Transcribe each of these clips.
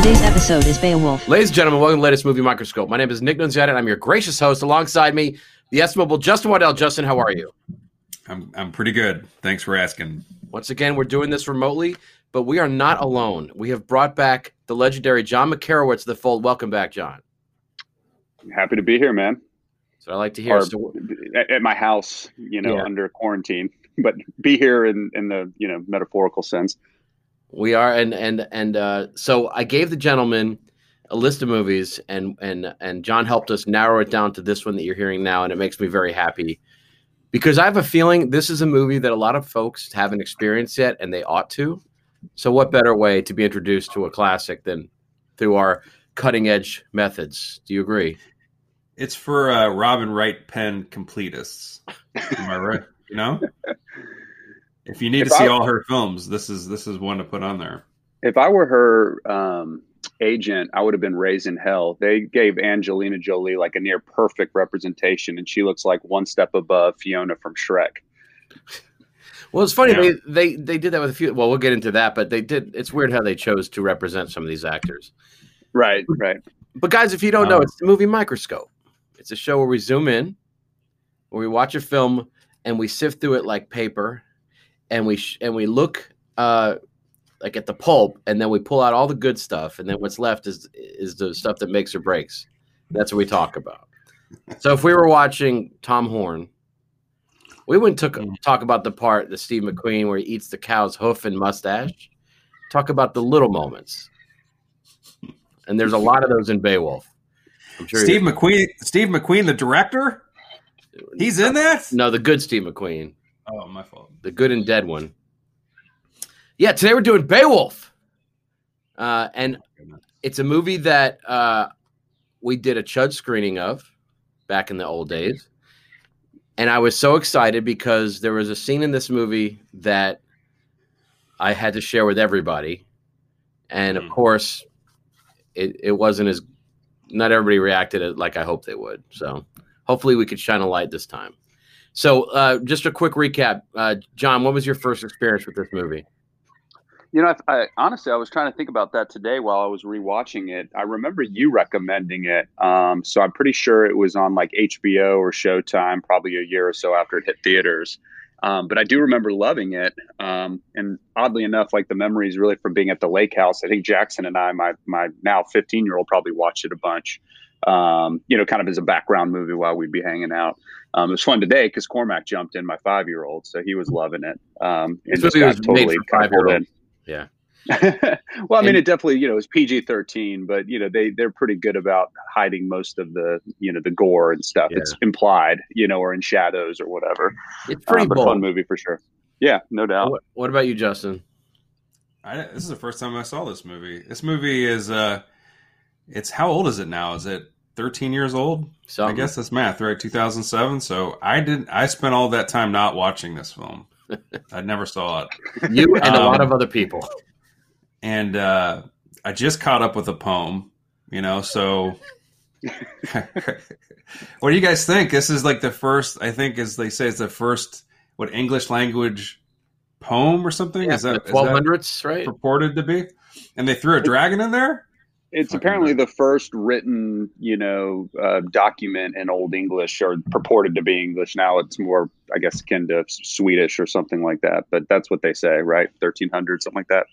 Today's episode is Beowulf. Ladies and gentlemen, welcome to the latest movie microscope. My name is Nick Nunziata, and I'm your gracious host. Alongside me, the estimable Justin Waddell. Justin, how are you? I'm I'm pretty good. Thanks for asking. Once again, we're doing this remotely, but we are not alone. We have brought back the legendary John McCarowitz to the fold. Welcome back, John. Happy to be here, man. So I like to hear. Or So, at, at my house, you know, Yeah. under quarantine, but be here in, in the you know metaphorical sense. We are, and and and uh, so I gave the gentleman a list of movies, and and and John helped us narrow it down to this one that you're hearing now, and it makes me very happy because I have a feeling this is a movie that a lot of folks haven't experienced yet, and they ought to. So, what better way to be introduced to a classic than through our cutting edge methods? Do you agree? It's for uh, Robin Wright Penn completists. Am I right? You know, if you need If to see I- all her films, this is this is one to put on there. If I were her um, agent, I would have been raised in hell. They gave Angelina Jolie like a near perfect representation, and she looks like one step above Fiona from Shrek. Well, it's funny Yeah. they, they they did that with a few. Well, we'll get into that, but they did. It's weird how they chose to represent some of these actors. Right, right. But guys, if you don't know, Um, it's the movie microscope. It's a show where we zoom in, where we watch a film and we sift through it like paper, and we sh- and we look uh, like at the pulp, and then we pull out all the good stuff, and then what's left is is the stuff that makes or breaks. That's what we talk about. So if we were watching Tom Horn, we wouldn't took, talk about the part that Steve McQueen where he eats the cow's hoof and mustache. Talk about the little moments. And there's a lot of those in Beowulf. I'm sure Steve McQueen, Steve McQueen, the director, he's in that. No, the good Steve McQueen, Oh, my fault. the good and dead one. Yeah, today we're doing Beowulf, uh, and it's a movie that uh, we did a Chud screening of back in the old days, and I was so excited because there was a scene in this movie that I had to share with everybody, and of Mm. course, it, it wasn't as not everybody reacted it like I hoped they would. So hopefully, we could shine a light this time. So, uh, just a quick recap, uh, John. What was your first experience with this movie? You know, I, I, honestly, I was trying to think about that today while I was rewatching it. I remember you recommending it, um, so I'm pretty sure it was on like HBO or Showtime, probably a year or so after it hit theaters. Um, but I do remember loving it, um, and oddly enough, like the memories really from being at the lake house. I think Jackson and I, my my now 15 year old, probably watched it a bunch. Um, you know, kind of as a background movie while we'd be hanging out. Um, it was fun today because Cormac jumped in, my five year old, so he was loving it. Um, and This just got was made totally for kind of pulled five-year-olds. in. Yeah. well, I mean, And- it definitely, you know, it's PG thirteen, but you know, they they're pretty good about hiding most of the, you know, the gore and stuff. Yeah. It's implied, you know, or in shadows or whatever. It's pretty Um, bold. fun movie for sure. Yeah, no doubt. What, what about you, Justin? I, this is the first time I saw this movie. This movie is uh, it's how old is it now? Is it 13 years old? So I guess that's math, right? 2007. So I did. I spent all that time not watching this film. I never saw it. you and a Um, lot of other people. and uh, I just caught up with a poem, you know. So, what do you guys think? This is like the first, I think, as they say, it's the first what English language poem or something. Yeah, is that, is twelve that hundreds, right? purported to be? And they threw a dragon in there. It's apparently the first written, you know, uh, document in Old English or purported to be English. Now it's more, I guess, akin to Swedish or something like that. But that's what they say, right? Thirteen hundred, something like that.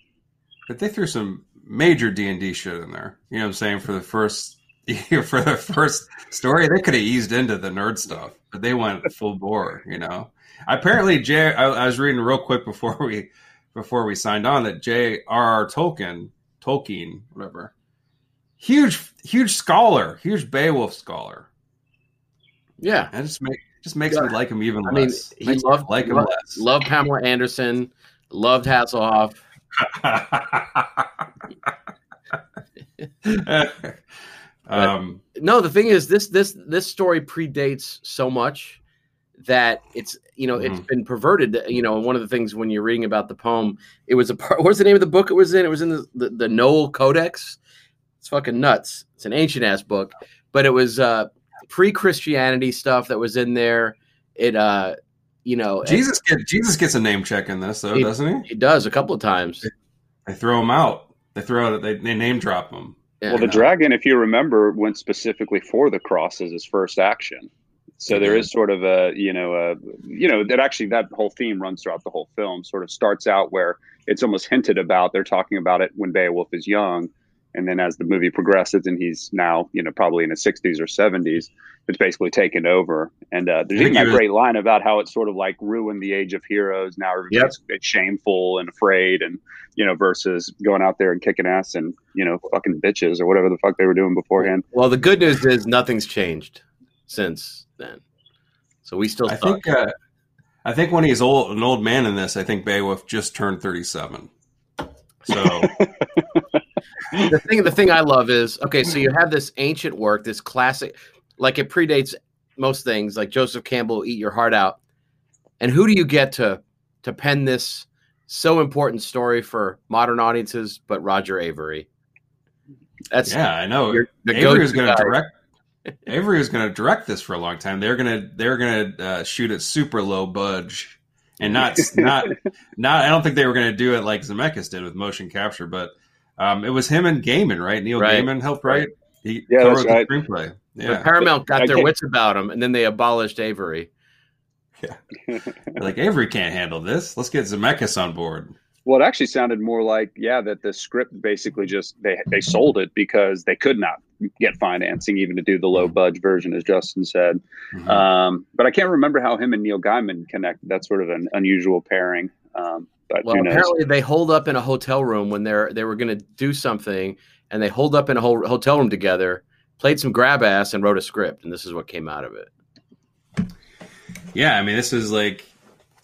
But they threw some major D and D shit in there. You know what I'm saying? For the first for the first story, they could have eased into the nerd stuff, but they went full bore. You know. Apparently, J. I, I was reading real quick before we before we signed on that J.R.R. Tolkien, Tolkien, whatever, huge huge scholar, huge Beowulf scholar. Yeah. That just make just makes me like him even I mean, less. he Makes loved like him lo- less. Loved Pamela Anderson. Loved Hasselhoff. um, No, the thing is, this this this story predates so much that it's you know it's Mhm. been perverted. You know, one of the things when you're reading about the poem, it was a part. What's the name of the book it was in? It was in the the, the Nowell Codex. It's fucking nuts. It's an ancient ass book, but it was uh pre-Christianity stuff that was in there. It uh, you know, Jesus get Jesus gets a name check in this though, He- doesn't he? He does a couple of times. They throw him out. They throw it. They, they name drop him. Yeah. Well, the dragon, if you remember, went specifically for the cross as his first action. So there Mhm. sort of a, you know, a, you know, that actually that whole theme runs throughout the whole film. Sort of starts out where it's almost hinted about. They're talking about it when Beowulf is young, and then as the movie progresses and he's now, you know, probably in his sixties or seventies, it's basically taken over. And uh, there's I even that was- great line about how it sort of like ruined the age of heroes. Now everybody's it's shameful and afraid, and you know, versus going out there and kicking ass and you know, fucking bitches or whatever the fuck they were doing beforehand. Well, the good news is nothing's changed since then. So we still I suck. think. Uh, I think when he's old, an old man in this, I think Beowulf just turned thirty-seven. So the thing the thing I love is okay, so you have this ancient work, this classic, like it predates most things, like Joseph Campbell, "Eat Your Heart Out," and who do you get to to pen this so important story for modern audiences? But Roger Avary. That's yeah, I know. Avary is going to direct. Avary was going to direct this for a long time. They're going to they're going to uh, shoot it super low budge, and not not not. I don't think they were going to do it like Zemeckis did with motion capture, but um, it was him and Gaiman, right? Neil Right. Gaiman helped write. He Yeah, that's co-wrote right. the screenplay. But Paramount got their wits about him, and then they abolished Avary. They're like Avary can't handle this. Let's get Zemeckis on board. Well, it actually sounded more like, yeah, that the script basically just they they sold it because they could not get financing even to do the low budge version, as Justin said. Mhm. Um, but I can't remember how him and Neil Gaiman connected. That's sort of an unusual pairing. Um, but Well, apparently they hold up in a hotel room when they're they were going to do something, and they hold up in a whole hotel room together, played some grab ass, and wrote a script, and this is what came out of it. Yeah, I mean, this is like,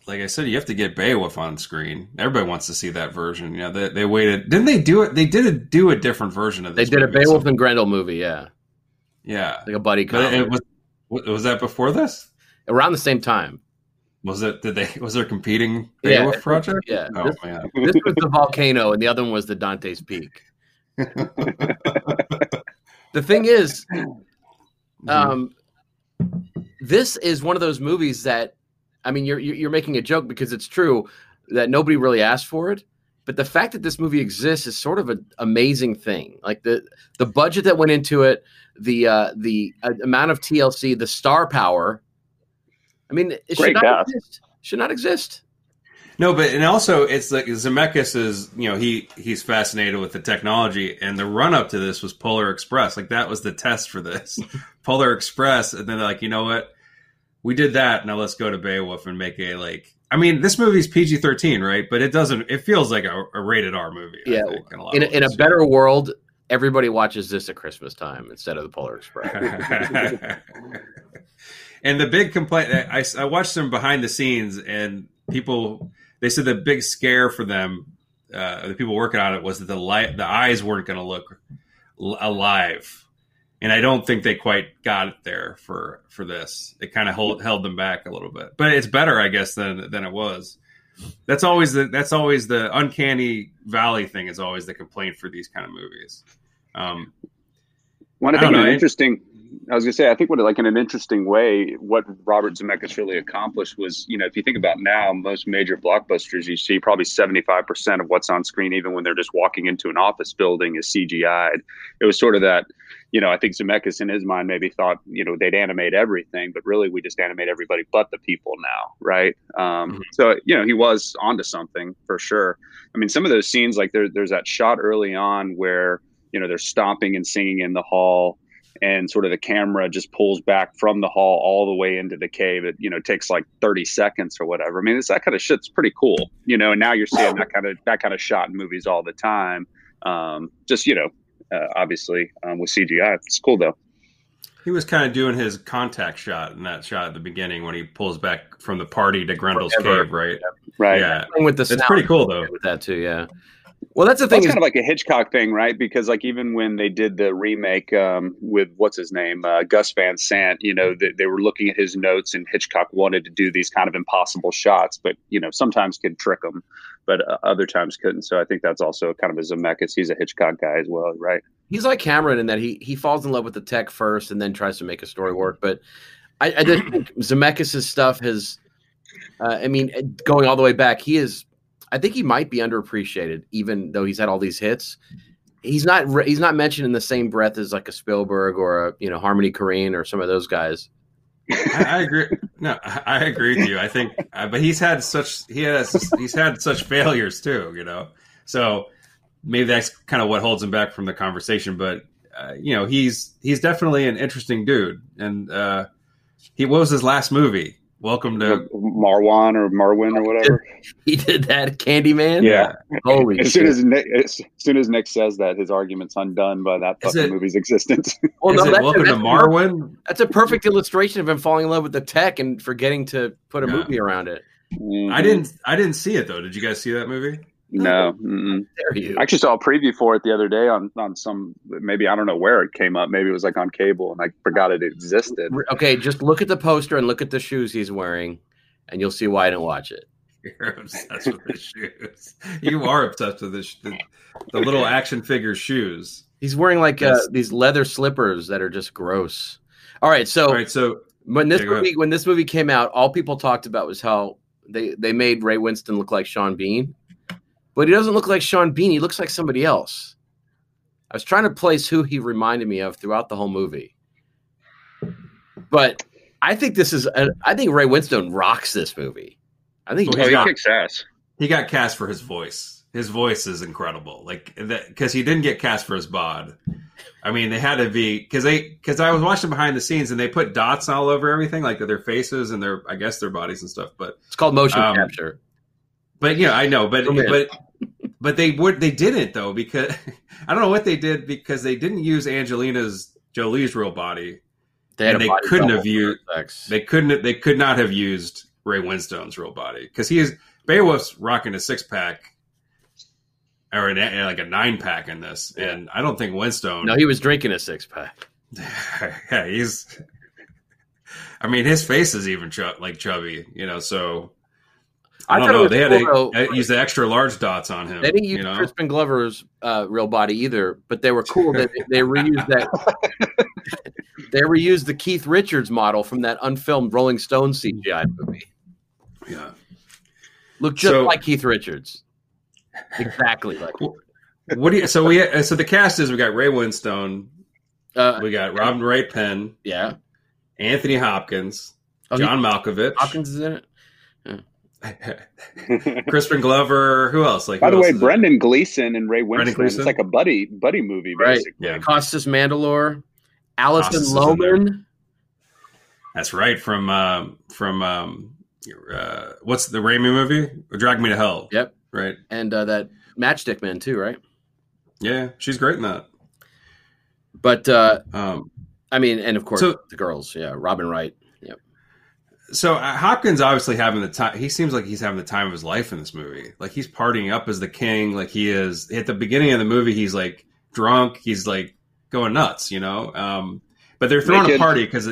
like I said, you have to get Beowulf on screen. Everybody wants to see that version. You know, they, they waited. Didn't they do it? They did a, do a different version of this. They did a movie at Beowulf some- and Grendel movie, yeah, Yeah, like a buddy but comedy. it was. Was that before this? around the same time. Was it? Did they? Was there competing Yeah, project? yeah. Oh This- man. This was the volcano, and the other one was the Dante's Peak. The thing is, Mm-hmm. um, this is one of those movies that, I mean, you're you're you're making a joke because it's true that nobody really asked for it, but the fact that this movie exists is sort of an amazing thing. Like the the budget that went into it, the uh, the uh, amount of TLC, the star power. I mean, it should not cast. exist. Should not exist. No, but and also it's like Zemeckis is you know he he's fascinated with the technology, and the run up to this was Polar Express. Like that was the test for this Polar Express, and then they're like, you know what, we did that. Now let's go to Beowulf and make a like. I mean, this movie's PG thirteen, right? But it doesn't. It feels like a, a rated R movie. I Yeah, think, in a, lot In a, in a better world, everybody watches this at Christmas time instead of the Polar Express. and the big complaint, I, I watched them behind the scenes, and people they said the big scare for them, uh, the people working on it, was that the light, the eyes weren't going to look alive, and I don't think they quite got it there for for this. It kind of hold, held them back a little bit, but it's better, I guess, than than it was. That's always the that's always the uncanny valley thing. Is always the complaint for these kind of movies. Um, One think know. interesting I was gonna say, I think what like in an interesting way, what Robert Zemeckis really accomplished was, you know, if you think about now, most major blockbusters, you see probably seventy five percent of what's on screen, even when they're just walking into an office building, is CGI'd. It was sort of that, you know, I think Zemeckis in his mind maybe thought, you know, they'd animate everything, but really we just animate everybody but the people now, right? Um, Mhm. So you know, he was onto something for sure. I mean, some of those scenes, like there, there's that shot early on where you know they're stomping and singing in the hall and sort of the camera just pulls back from the hall all the way into the cave it you know takes like 30 seconds or whatever i mean it's that kind of shit's pretty cool you know and now you're seeing that kind of that kind of shot in movies all the time um just you know uh, obviously um, with cgi it's cool though He was kind of doing his contact shot in that shot at the beginning when he pulls back from the party to Grendel's Forever. cave, right? right Yeah, Thing with the it's pretty cool though. with that too. Yeah. Well, that's the thing. That's Is, kind of like a Hitchcock thing, right? Because like even when they did the remake um, with what's his name, uh, Gus Van Sant, you know, they, they were looking at his notes, and Hitchcock wanted to do these kind of impossible shots, but you know, sometimes could trick them, but uh, other times couldn't. So I think that's also kind of a Zemeckis. He's a Hitchcock guy as well, right? he's like Cameron in that he he falls in love with the tech first and then tries to make a story work. But I, I just think Zemeckis' stuff has, uh, I mean, going all the way back, he is. I think he might be underappreciated, even though he's had all these hits. He's not he's not mentioned in the same breath as like a Spielberg or a you know Harmony Korine or some of those guys. I, I agree. No, I I agree with you. I think, uh, but he's had such he has he's had such failures too. You know, so maybe that's kind of what holds him back from the conversation. But uh, you know, he's he's definitely an interesting dude. And uh, he what was his last movie? Welcome to Marwan or Marwin or whatever. He did that Candyman. Yeah. Holy As soon shit. as Nick, as soon as Nick says that, his argument's undone by that fucking it- movie's existence. Well, no, it that's, Welcome to that's a- Marwin? That's a perfect illustration of him falling in love with the tech and forgetting to put a Yeah. movie around it. Mm-hmm. I didn't I didn't see it though. Did you guys see that movie? No. Mm-mm. I actually saw a preview for it the other day on on some maybe I don't know where it came up. Maybe it was like on cable, and I forgot it existed. Okay, just look at the poster and look at the shoes he's wearing, and you'll see why I didn't watch it. You're obsessed with the shoes. You are obsessed with the, sh- the, the little action figure shoes. He's wearing like uh, these leather slippers that are just gross. All right, so All right, so when this Yeah, movie when this movie came out, all people talked about was how they they made Ray Winstone look like Sean Bean, but he doesn't look like Sean Bean. He looks like somebody else. I was trying to place who he reminded me of throughout the whole movie, but I think this is a, I think Ray Winstone rocks this movie. I think Well, he's he got- kicks ass. he got cast for his voice. His voice is incredible. Like that because he didn't get cast for his bod. I mean, they had to be because they because I was watching behind the scenes and they put dots all over everything, like their faces and their I guess their bodies and stuff. But it's called motion Um, capture. But yeah, I know, but but but they would they didn't though because I don't know what they did because they didn't use Angelina's Jolie's real body. They had and they couldn't have used- sex. They couldn't they could not have used Ray Winstone's real body because he is Beowulf's rocking a six pack or an, like a nine pack in this, and I don't think Winstone. no, he was drinking a six pack. yeah, he's. I mean, his face is even chub- like chubby, you know. So I, I don't know. was They had cool, to though. uh, use the extra large dots on him. They didn't use you know, Crispin Glover's uh, real body either, but they were cool that they reused that. they reused the Keith Richards model from that unfilmed Rolling Stone CGI movie. yeah. Looked just So- like Keith Richards. Exactly like. What do you? So we so the cast is we got Ray Winstone, Uh, we got Robin Ray Penn, yeah. Anthony Hopkins, Oh, he- John Malkovich, Hopkins is in it. Crispin Glover. Who else? Like By the way, is in it? Brendan Gleeson and Ray Winstone. Gleeson? It's like a buddy buddy movie, Right. basically. Yeah, Costas Mandylor, Alison Costas is in there. Lohman. that's right. From um, from um, uh, what's the Raimi movie? Drag Me to Hell. Yep. Right. and uh, that Matchstick Man too, right? Yeah, she's great in that. But uh, Um, I mean, and of course So- the girls, yeah, Robin Wright. So uh, Hopkins obviously having the time. He seems like he's having the time of his life in this movie. Like he's partying up as the king. Like he is at the beginning of the movie. He's like drunk. He's like going nuts. You know. Um, but they're throwing a party because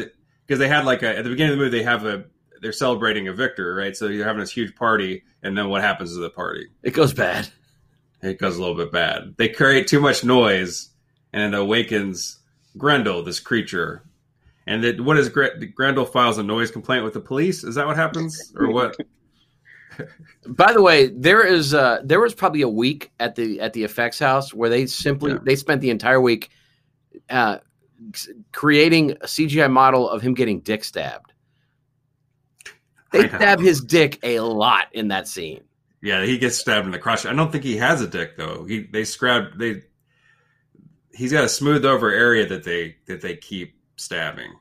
because they had like a at the beginning of the movie they have a they're celebrating a victor, right? So you're having this huge party, and then what happens to the party? It goes bad. It goes a little bit bad. They create too much noise, and it awakens Grendel, this creature, And that what is Gra- Grendel files a noise complaint with the police? Is that what happens, or what? By the way, there is uh, there was probably a week at the at the effects house where they simply Yeah. they spent the entire week uh, creating a CGI model of him getting dick stabbed. They stab his dick a lot in that scene. Yeah, he gets stabbed in the crotch. I don't think he has a dick though. He they scrap they. He's got a smooth over area that they that they keep stabbing.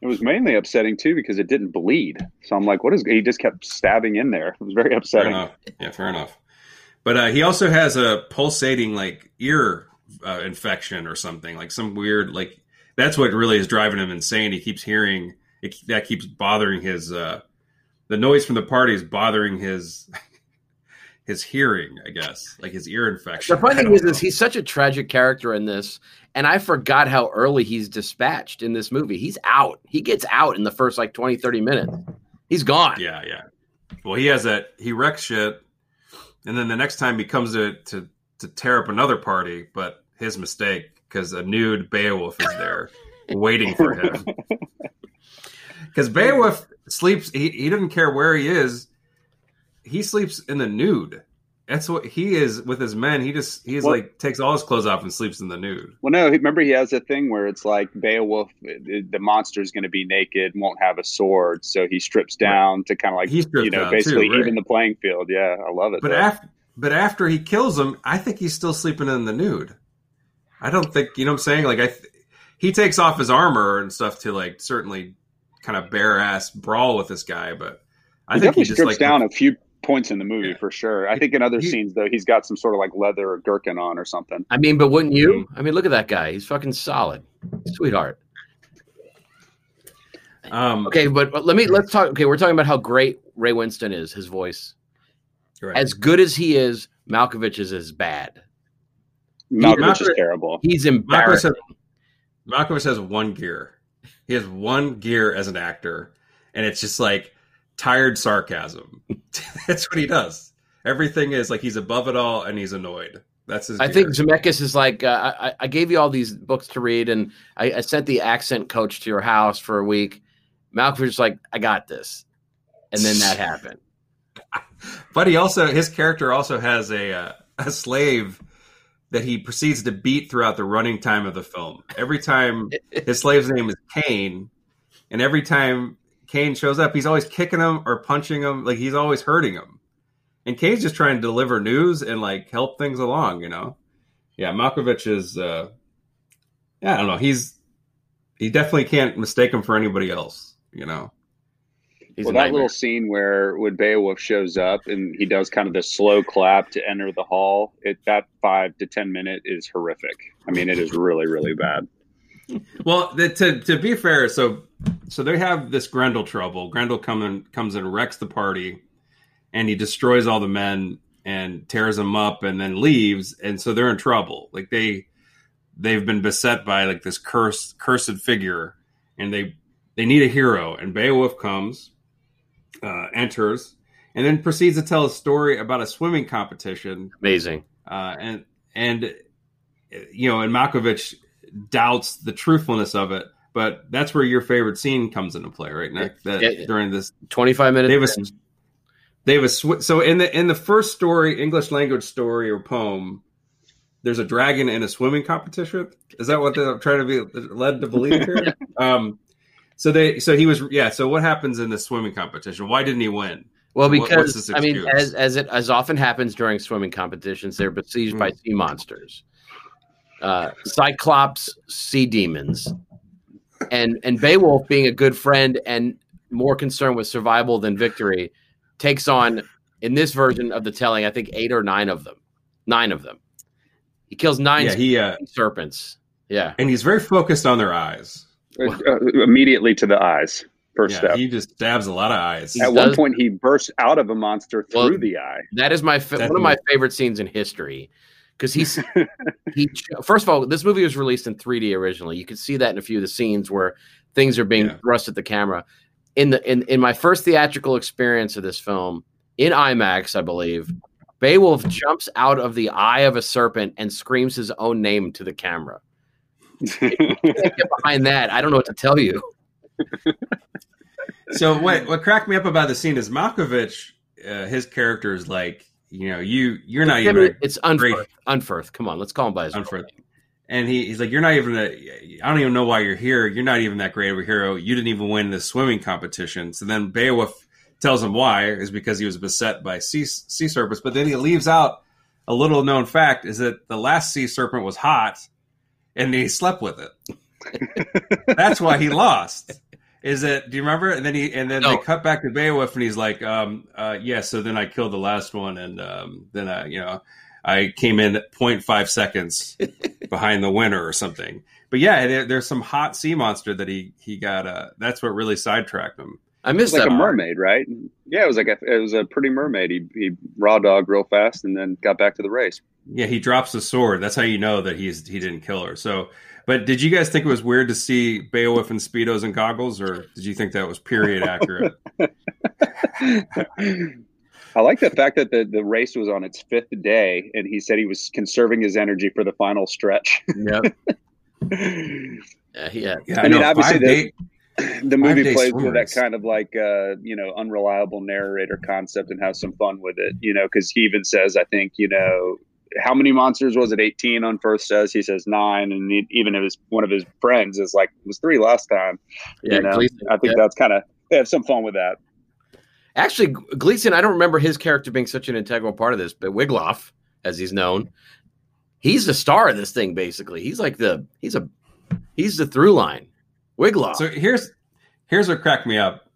It was mainly upsetting too because it didn't bleed. So I'm like, what is? He just kept stabbing in there. It was very Fair upsetting. enough. Yeah, fair enough. But uh, he also has a pulsating like ear uh, infection or something, like some weird like. That's what really is driving him insane. He keeps hearing it, that keeps bothering his. Uh, the noise from the party is bothering his his hearing. I guess like his ear infection. The funny thing is, know. is he's such a tragic character in this, and I forgot how early he's dispatched in this movie. He's out. He gets out in the first like 20, 30 minutes. He's gone. Yeah, yeah. Well, he has that. He wrecks shit, and then the next time he comes to to to tear up another party, but his mistake because a nude Beowulf is there waiting for him. Because Beowulf sleeps. He he doesn't care where he is. He sleeps in the nude. That's what he is with his men. He just he's Well- like takes all his clothes off and sleeps in the nude. Well, no, remember he has a thing where it's like Beowulf, the the monster's going to be naked, won't have a sword, so he strips down to kind of like you know down, too, basically right. even the playing field. Yeah, I love it. But though. after but after he kills him, I think he's still sleeping in the nude. I don't think you know what I'm saying. Like I, th- he takes off his armor and stuff to like certainly kind of bare ass brawl with this guy, but I he think he just strips like down a few points in the movie Yeah. for sure. I think in other He- scenes though, he's got some sort of like leather or gherkin on or something. I mean, but wouldn't Mm-hmm. you? I mean, look at that guy. He's fucking solid, sweetheart. um Okay, but, but let me let's talk. Okay, we're talking about how great Ray Winstone is. His voice, right. as good as he is, Malkovich is as bad. Malkovich is terrible. He's Malkovich embarrassing. has, Malkovich has one gear. He has one gear as an actor, and it's just like tired sarcasm. That's what he does. Everything is like he's above it all, and he's annoyed. That's his. I gear. think Zemeckis is like, uh, I, I gave you all these books to read, and I, I sent the accent coach to your house for a week. Malkovich is like, I got this, and then that happened. But he also his character also has a uh, a slave that he proceeds to beat throughout the running time of the film. Every time his slave's name is Cain, and every time Cain shows up, he's always kicking him or punching him, like he's always hurting him. And Cain's just trying to deliver news and like help things along, you know. Yeah, Malkovich is. uh Yeah, I don't know. He's he definitely can't mistake him for anybody else, you know. He's well, that nightmare. little scene where when Beowulf shows up and he does kind of the slow clap to enter the hall, it that five to ten minute is horrific. I mean, it is really, really bad. Well, the, to to be fair, so so they have this Grendel trouble. Grendel come in, comes and wrecks the party, and he destroys all the men and tears them up, and then leaves. And so they're in trouble. Like they they've been beset by like this cursed cursed figure, and they they need a hero. And Beowulf comes, uh, enters, and then proceeds to tell a story about a swimming competition Amazing. uh, and and you know, and Malkovich doubts the truthfulness of it. But that's where your favorite scene comes into play, right, Nick? That Yeah. during this, Twenty-five minutes. they have a, they have a sw- so in the in the first story, English language story or poem, there's a dragon in a swimming competition. Is that what they're trying to be led to believe here? um, so they so he was yeah. So what happens in the swimming competition? Why didn't he win? Well, because this I mean, as as it as often happens during swimming competitions, they're besieged by sea monsters, uh, cyclops, sea demons, and and Beowulf, being a good friend and more concerned with survival than victory, takes on in this version of the telling, I think eight or nine of them, nine of them. He kills nine Yeah, he uh, serpents. Yeah, and he's very focused on their eyes. Uh, uh, immediately to the eyes. First Yeah, step. he just stabs a lot of eyes. At does- one point, he bursts out of a monster through Well, the eye. that is my fa- one of my favorite scenes in history because he's he first of all this movie was released in 3d originally. You can see that in a few of the scenes where things are being Yeah. thrust at the camera. In the in, in my first theatrical experience of this film in imax i believe beowulf jumps out of the eye of a serpent and screams his own name to the camera. Get behind that i don't know what to tell you. So what what cracked me up about the scene is Malkovich, uh, his character is like, you know, you you're not even it's Unferth. Unferth. Come on, let's call him by his Unferth. And he, he's like, you're not even a, I don't even know why you're here. You're not even that great of a hero. You didn't even win the swimming competition. So then Beowulf tells him why is because he was beset by sea, sea serpents. But then he leaves out a little known fact is that the last sea serpent was hot and he slept with it. That's why he lost. Is it? Do you remember? And then he and then No. they cut back to Beowulf, and he's like, um, uh, "Yeah." So then I killed the last one, and um, then I, you know, I came in 0.5 seconds behind the winner or something. But yeah, there, there's some hot sea monster that he he got. Uh, that's what really sidetracked him. I It's missed like that. a mermaid, right? Yeah, it was like a, it was a pretty mermaid. He, he raw dog real fast and then got back to the race. Yeah, he drops the sword. That's how you know that he's he didn't kill her. So, but did you guys think it was weird to see Beowulf and speedos and goggles, or did you think that was period accurate? I like the fact that the, the race was on its fifth day, and he said he was conserving his energy for the final stretch. Yep. Yeah, he had. Yeah, I mean, know, obviously the- day- the movie Five-day plays with that kind of like uh, you know unreliable narrator concept and has some fun with it. You know, because he even says, I think you know. How many monsters was it? Eighteen on first says he says nine, and he, even if his one of his friends is like it was three last time. Yeah, you know, Gleeson, I think yeah. that's kind of they have some fun with that. Actually, Gleeson, I don't remember his character being such an integral part of this, but Wiglaf, as he's known, he's the star of this thing. Basically, he's like the he's a he's the through line. Wiglaf. So here's here's what cracked me up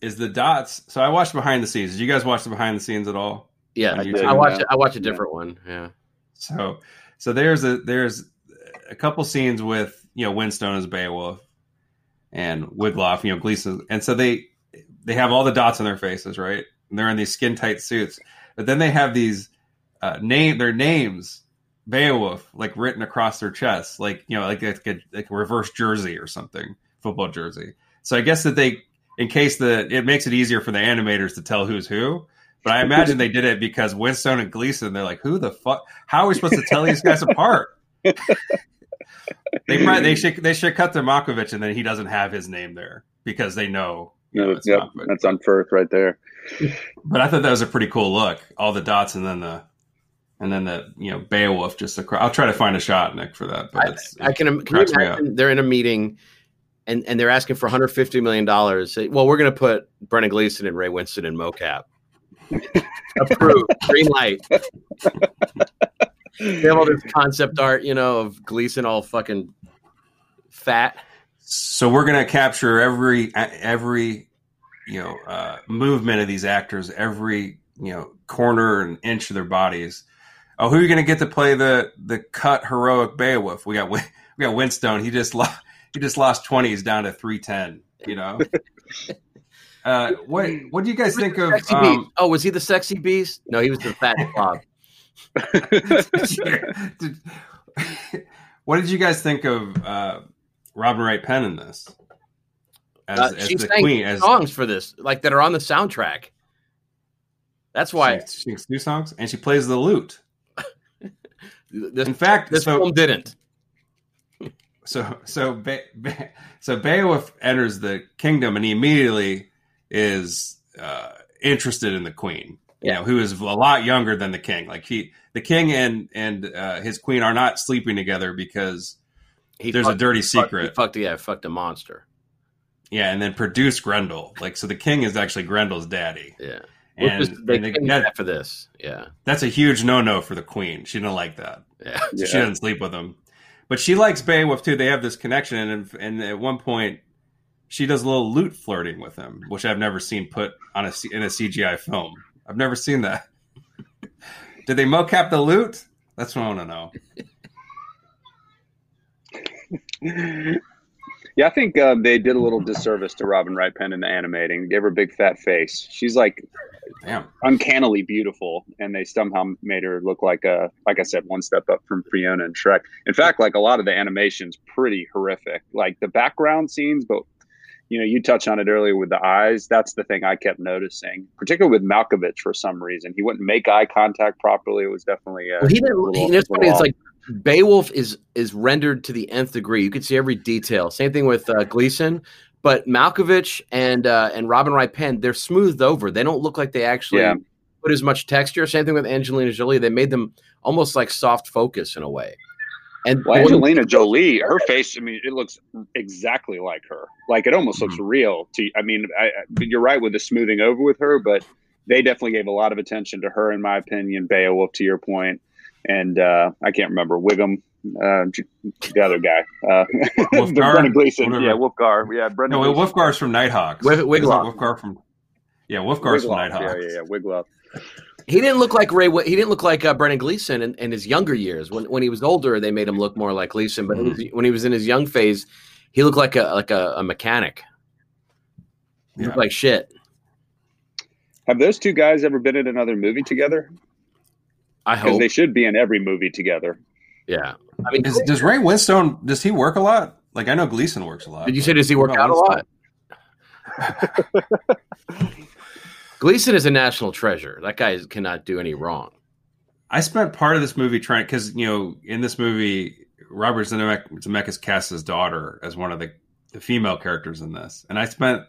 is the dots. So I watched behind the scenes. Did you guys watch the behind the scenes at all? Yeah, I, YouTube. I Yeah. Watched a different one. Yeah, So so there's a there's a couple scenes with you know Winstone as Beowulf and Wiglaf, you know Gleeson, and so they they have all the dots on their faces, right? And they're in these skin tight suits, but then they have these uh, name their names Beowulf like written across their chests, like you know like a, like a reverse jersey or something, football jersey. So I guess that they in case the it makes it easier for the animators to tell who's who. But I imagine they did it because Winstone and Gleeson, they're like, who the fuck? How are we supposed to tell these guys apart? they probably, they should they should cut their Malkovich and then he doesn't have his name there because they know. You know No, it's yep, Malkovich. that's Unferth right there. But I thought that was a pretty cool look. All the dots and then the and then the you know Beowulf just across. I'll try to find a shot, Nick, for that. But I, it's, I can. Can you cracks imagine they're in a meeting, and and they're asking for 150 million dollars. Well, we're going to put Brendan Gleeson and Ray Winstone in mocap. Approved. Green light. They have all this concept art, you know, of Gleeson all fucking fat. so we're gonna capture every every you know uh, movement of these actors, every you know corner and inch of their bodies. Oh, who are you gonna get to play the the cut heroic Beowulf? We got we got Winstone. He just lost he just lost twenty. He's down to three ten. You know. Uh, what what do you guys think of? Um. Oh, was he the sexy beast? No, he was the fat slob. what did you guys think of uh, Robin Wright Penn in this? As, Uh, as she the sang queen, as songs for this, like that are on the soundtrack. That's why she sings two songs, and she plays the lute. this, In fact, this so film didn't. so so Be- Be- so Beowulf enters the kingdom, and he immediately is uh, interested in the queen. You Yeah. know, who is a lot younger than the king. Like he, the king and and uh, his queen are not sleeping together because He there's a dirty fucked- secret. He fucked, yeah, fucked a monster. Yeah, and then produce Grendel. Like so, the king is actually Grendel's daddy, Yeah, and, Which is- they and the- that- for this. Yeah, that's a huge no no for the queen. She didn't like that. yeah. So Yeah. She doesn't sleep with him, but she likes Beowulf too. They have this connection, and and at one point, she does a little lute flirting with him, which I've never seen put on a in a CGI film. I've never seen that. Did they mocap the lute? That's what I want to know. Yeah, I think um, they did a little disservice to Robin Wright Penn in the animating. Gave her a big fat face. She's like Damn. uncannily beautiful, and they somehow made her look like a, like I said, one step up from Fiona and Shrek. In fact, like a lot of the animation's pretty horrific. Like the background scenes, but you know, you touched on it earlier with the eyes. That's the thing I kept noticing, particularly with Malkovich for some reason. He wouldn't make eye contact properly. It was definitely uh, Well, he a didn't. little- He, that's funny. It's like Beowulf is is rendered to the nth degree. You could see every detail. Same thing with uh, Gleeson, But Malkovich and uh, and Robin Wright Penn, they're smoothed over. They don't look like they actually Yeah. put as much texture. Same thing with Angelina Jolie. They made them almost like soft focus in a way. And Well, Angelina Jolie, her face, I mean, it looks exactly like her. Like it almost looks real. To I mean, I, I- you're right with the smoothing over with her, but they definitely gave a lot of attention to her, in my opinion. Beowulf, to your point, and uh, I can't remember Wiggum, uh, the other guy, uh, Wulfgar? Brendan Gleeson. Whatever. Yeah, Wulfgar. Yeah, Brendan. No, Gleeson. Wulfgar's from Nighthawks. Wig- Isn't Wiglaf. Wulfgar from. Yeah, Wulfgar's from Nighthawks. Yeah, yeah, yeah. Wiglaf. He didn't look like Ray. He didn't look like uh, Brendan Gleeson in, in his younger years. When when he was older, they made him look more like Gleeson. But Mhm. when he was in his young phase, he looked like a like a, a mechanic. He Yeah. looked like shit. Have those two guys ever been in another movie together? I hope. they should be in every movie together. yeah. I mean, Is, does Ray Winstone? Does he work a lot? Like I know Gleeson works a lot. did you say does he work out about a lot? Gleeson is a national treasure. That guy cannot do any wrong. I spent part of this movie trying because you know in this movie Robert Zemeck- Zemeckis cast his daughter as one of the, the female characters in this, and I spent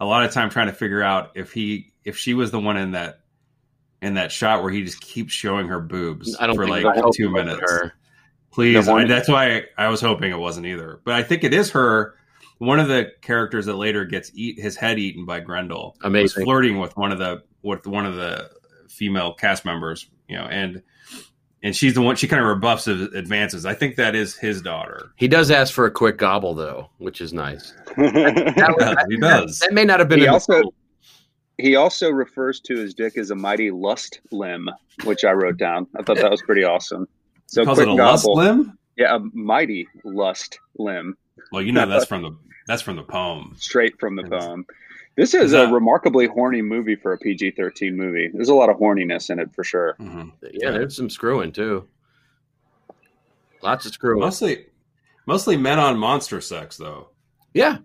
a lot of time trying to figure out if he if she was the one in that in that shot where he just keeps showing her boobs I don't for like two minutes. Please, I, that's why I was hoping it wasn't either. But I think it is her. One of the characters that later gets eat his head eaten by Grendel. was Amazing. flirting with one of the with one of the female cast members. You know, and and she's the one. She kind of rebuffs his advances. I think that is his daughter. He does ask for a quick gobble though, which is nice. he That, was- He does. that may not have been He in the also- film. also refers to his dick as a mighty lust limb, which I wrote down. I thought that was pretty awesome. So Calls quick it a lust gobble. limb. Yeah, a mighty lust limb, Well, you know that's from the that's from the poem. straight from the Yes. poem. This is Is a remarkably horny movie for a PG thirteen movie. There's a lot of horniness in it for sure. hmm Yeah, there's some screwing too. Lots of screwing. Mostly, mostly men on monster sex though. Yeah.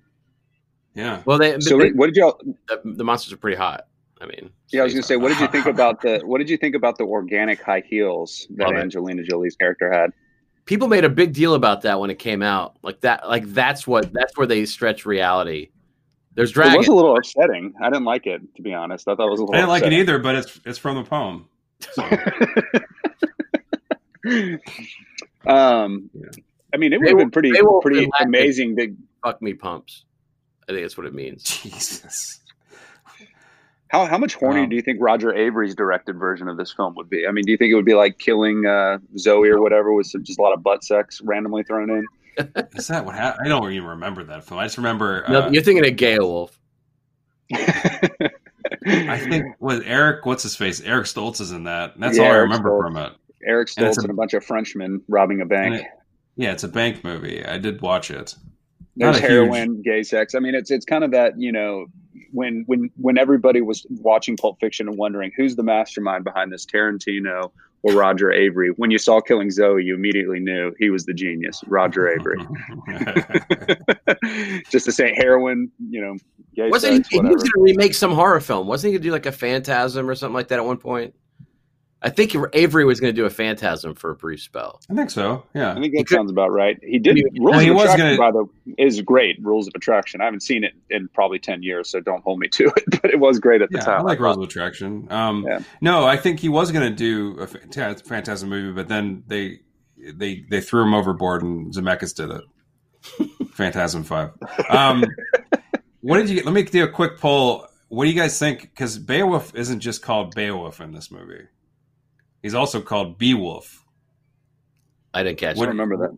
Yeah. Well, they, So they- what did y'all? the, the monsters are pretty hot. I mean, Yeah, I was gonna say, what did you think about the? What did you think about the organic high heels that Angelina Jolie's character had? People made a big deal about that when it came out. Like that, like that's what that's where they stretch reality. There's It was a little upsetting. I didn't like it, to be honest. I thought it was a little. I didn't like it either, but it's it's from the poem. So um, Yeah. I mean, it would have been pretty pretty amazing Big Fuck me pumps. I think that's what it means. Jesus. How how much horny Um, do you think Roger Avary's directed version of this film would be? I mean, do you think it would be like killing uh, Zoe or whatever with some, just a lot of butt sex randomly thrown in? Is that what happened? I don't even remember that film. I just remember. No, Uh, you're thinking of Gale Wolf. I think was Eric. What's his face? Eric Stoltz is in that. That's Yeah, all I Eric remember Stoltz. from it. Eric And it's Stoltz a- and a bunch of Frenchmen robbing a bank. it- yeah, it's a bank movie. I did watch it. Not There's a huge- heroin, gay sex. I mean, it's it's kind of that you know when when when everybody was watching Pulp Fiction and wondering who's the mastermind behind this, Tarantino or Roger Avary. When you saw Killing Zoe, you immediately knew he was the genius, Roger Avary. Just to say heroin, you know, gay Wasn't sex, he, he was going to remake some horror film? Wasn't he going to do like a Phantasm or something like that at one point? I think Avary was going to do a Phantasm for a brief spell. I think so. Yeah. I think that could- sounds about right. He did. I mean, Rules he of was Attraction, gonna- by the is great. Rules of Attraction. I haven't seen it in probably ten years, so don't hold me to it. But it was great at the Yeah, time. I like. Rules of Attraction. Um, Yeah. No, I think he was going to do a Phantasm movie, but then they they they threw him overboard, and Zemeckis did it. Phantasm Five. Um, what did you? Let me do a quick poll. What do you guys think? Because Beowulf isn't just called Beowulf in this movie; he's also called Beowulf. I didn't catch I don't remember that.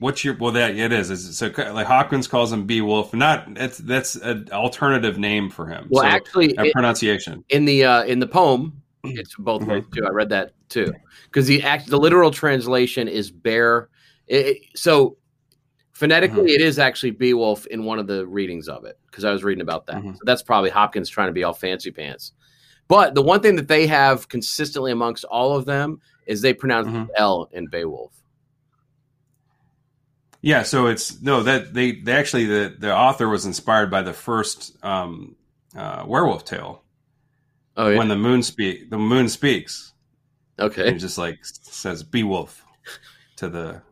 What's your well? That it is. Is so like Hopkins calls him Beowulf. Not that's that's an alternative name for him. Well, so, actually, a it- pronunciation. in the uh, in the poem, it's both ways too. I read that too because the act the literal translation is bear. It, it- so phonetically, it is actually Beowulf in one of the readings of it because I was reading about that. Mhm. So that's probably Hopkins trying to be all fancy pants. But the one thing that they have consistently amongst all of them is they pronounce Mhm. the L in Beowulf. Yeah, so it's no that they they actually the the author was inspired by the first um, uh, werewolf tale Oh yeah. when the moon speak the moon speaks. okay. It just like says "Beowulf" to the.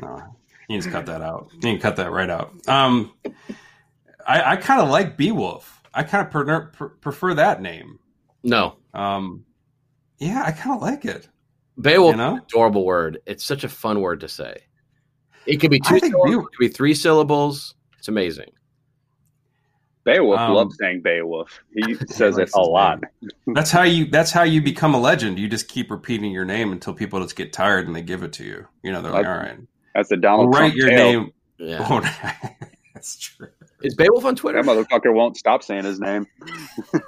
No, you just cut that out. You can cut that right out. Um, I, I kind of like Beowulf. I kind of per, prefer that name. No, Um, yeah, I kind of like it. Beowulf You know? is an adorable word. It's such a fun word to say. It could be two syllables, Beow- it could be three syllables. It's amazing. Beowulf Um, loves saying Beowulf. He says it a his lot. That's how you. That's how you become a legend. You just keep repeating your name until people just get tired and they give it to you. You know, they're like, Like- all right, That's the we'll Donald write Trump your tale. name. Yeah. That's true. Is Beowulf on Twitter? That motherfucker won't stop saying his name.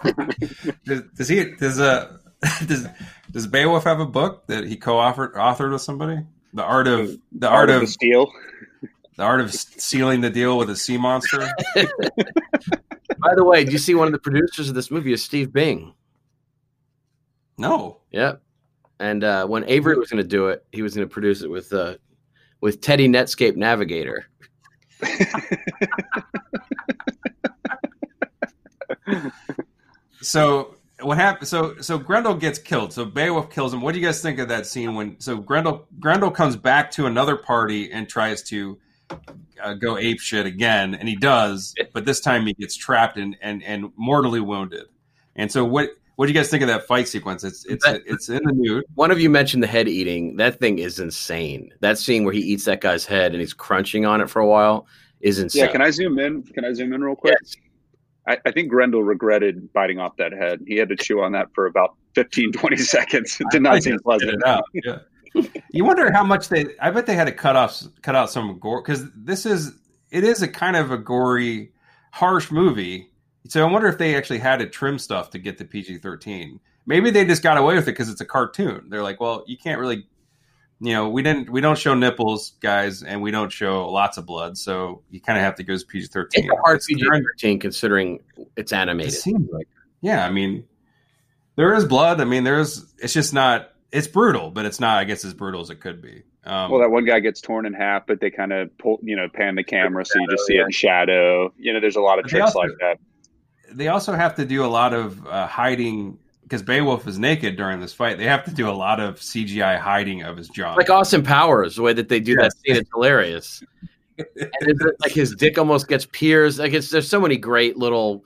Does, does he? Does uh does does Beowulf have a book that he co-authored authored with somebody? The art of the art, of of the steel. the art of sealing the deal with a sea monster. By the way, do you see one of the producers of this movie is Steve Bing? No, Yep. And uh, when Avary was going to do it, he was going to produce it with uh, with Teddy Netscape Navigator. So what happened? So so Grendel gets killed. So Beowulf kills him. What do you guys think of that scene when? So Grendel Grendel comes back to another party and tries to uh, go ape shit again, and he does, but this time he gets trapped and and and mortally wounded. And so what? What do you guys think of that fight sequence? It's it's That- it's in the nude. One of you mentioned the head eating. That thing is insane. That scene where he eats that guy's head and he's crunching on it for a while is insane. Yeah, can I zoom in? Can I zoom in real quick? Yes. I, I think Grendel regretted biting off that head. He had to chew on that for about 15, 20 seconds. It did not seem pleasant. get it. Yeah. you wonder how much they. I bet they had to cut off cut out some gore because this is it is a kind of a gory, harsh movie. So I wonder if they actually had to trim stuff to get the PG thirteen. Maybe they just got away with it because it's a cartoon. They're like, well, you can't really, you know, we didn't we don't show nipples, guys, and we don't show lots of blood, so you kind of have to go as PG thirteen. It's a hard PG thirteen considering it's It animated. seems like, yeah. I mean, there is blood. I mean, there's. It's just not. It's brutal, but it's not. I guess as brutal as it could be. Um, Well, that one guy gets torn in half, but they kind of pull, you know, pan the camera so you just see it in shadow. You know, there's a lot of tricks also- like that. They also have to do a lot of uh, hiding because Beowulf is naked during this fight. They have to do a lot of CGI hiding of his junk. Like Austin Powers, the way that they do that scene, is hilarious. like his dick almost gets pierced. Like it's there's so many great little.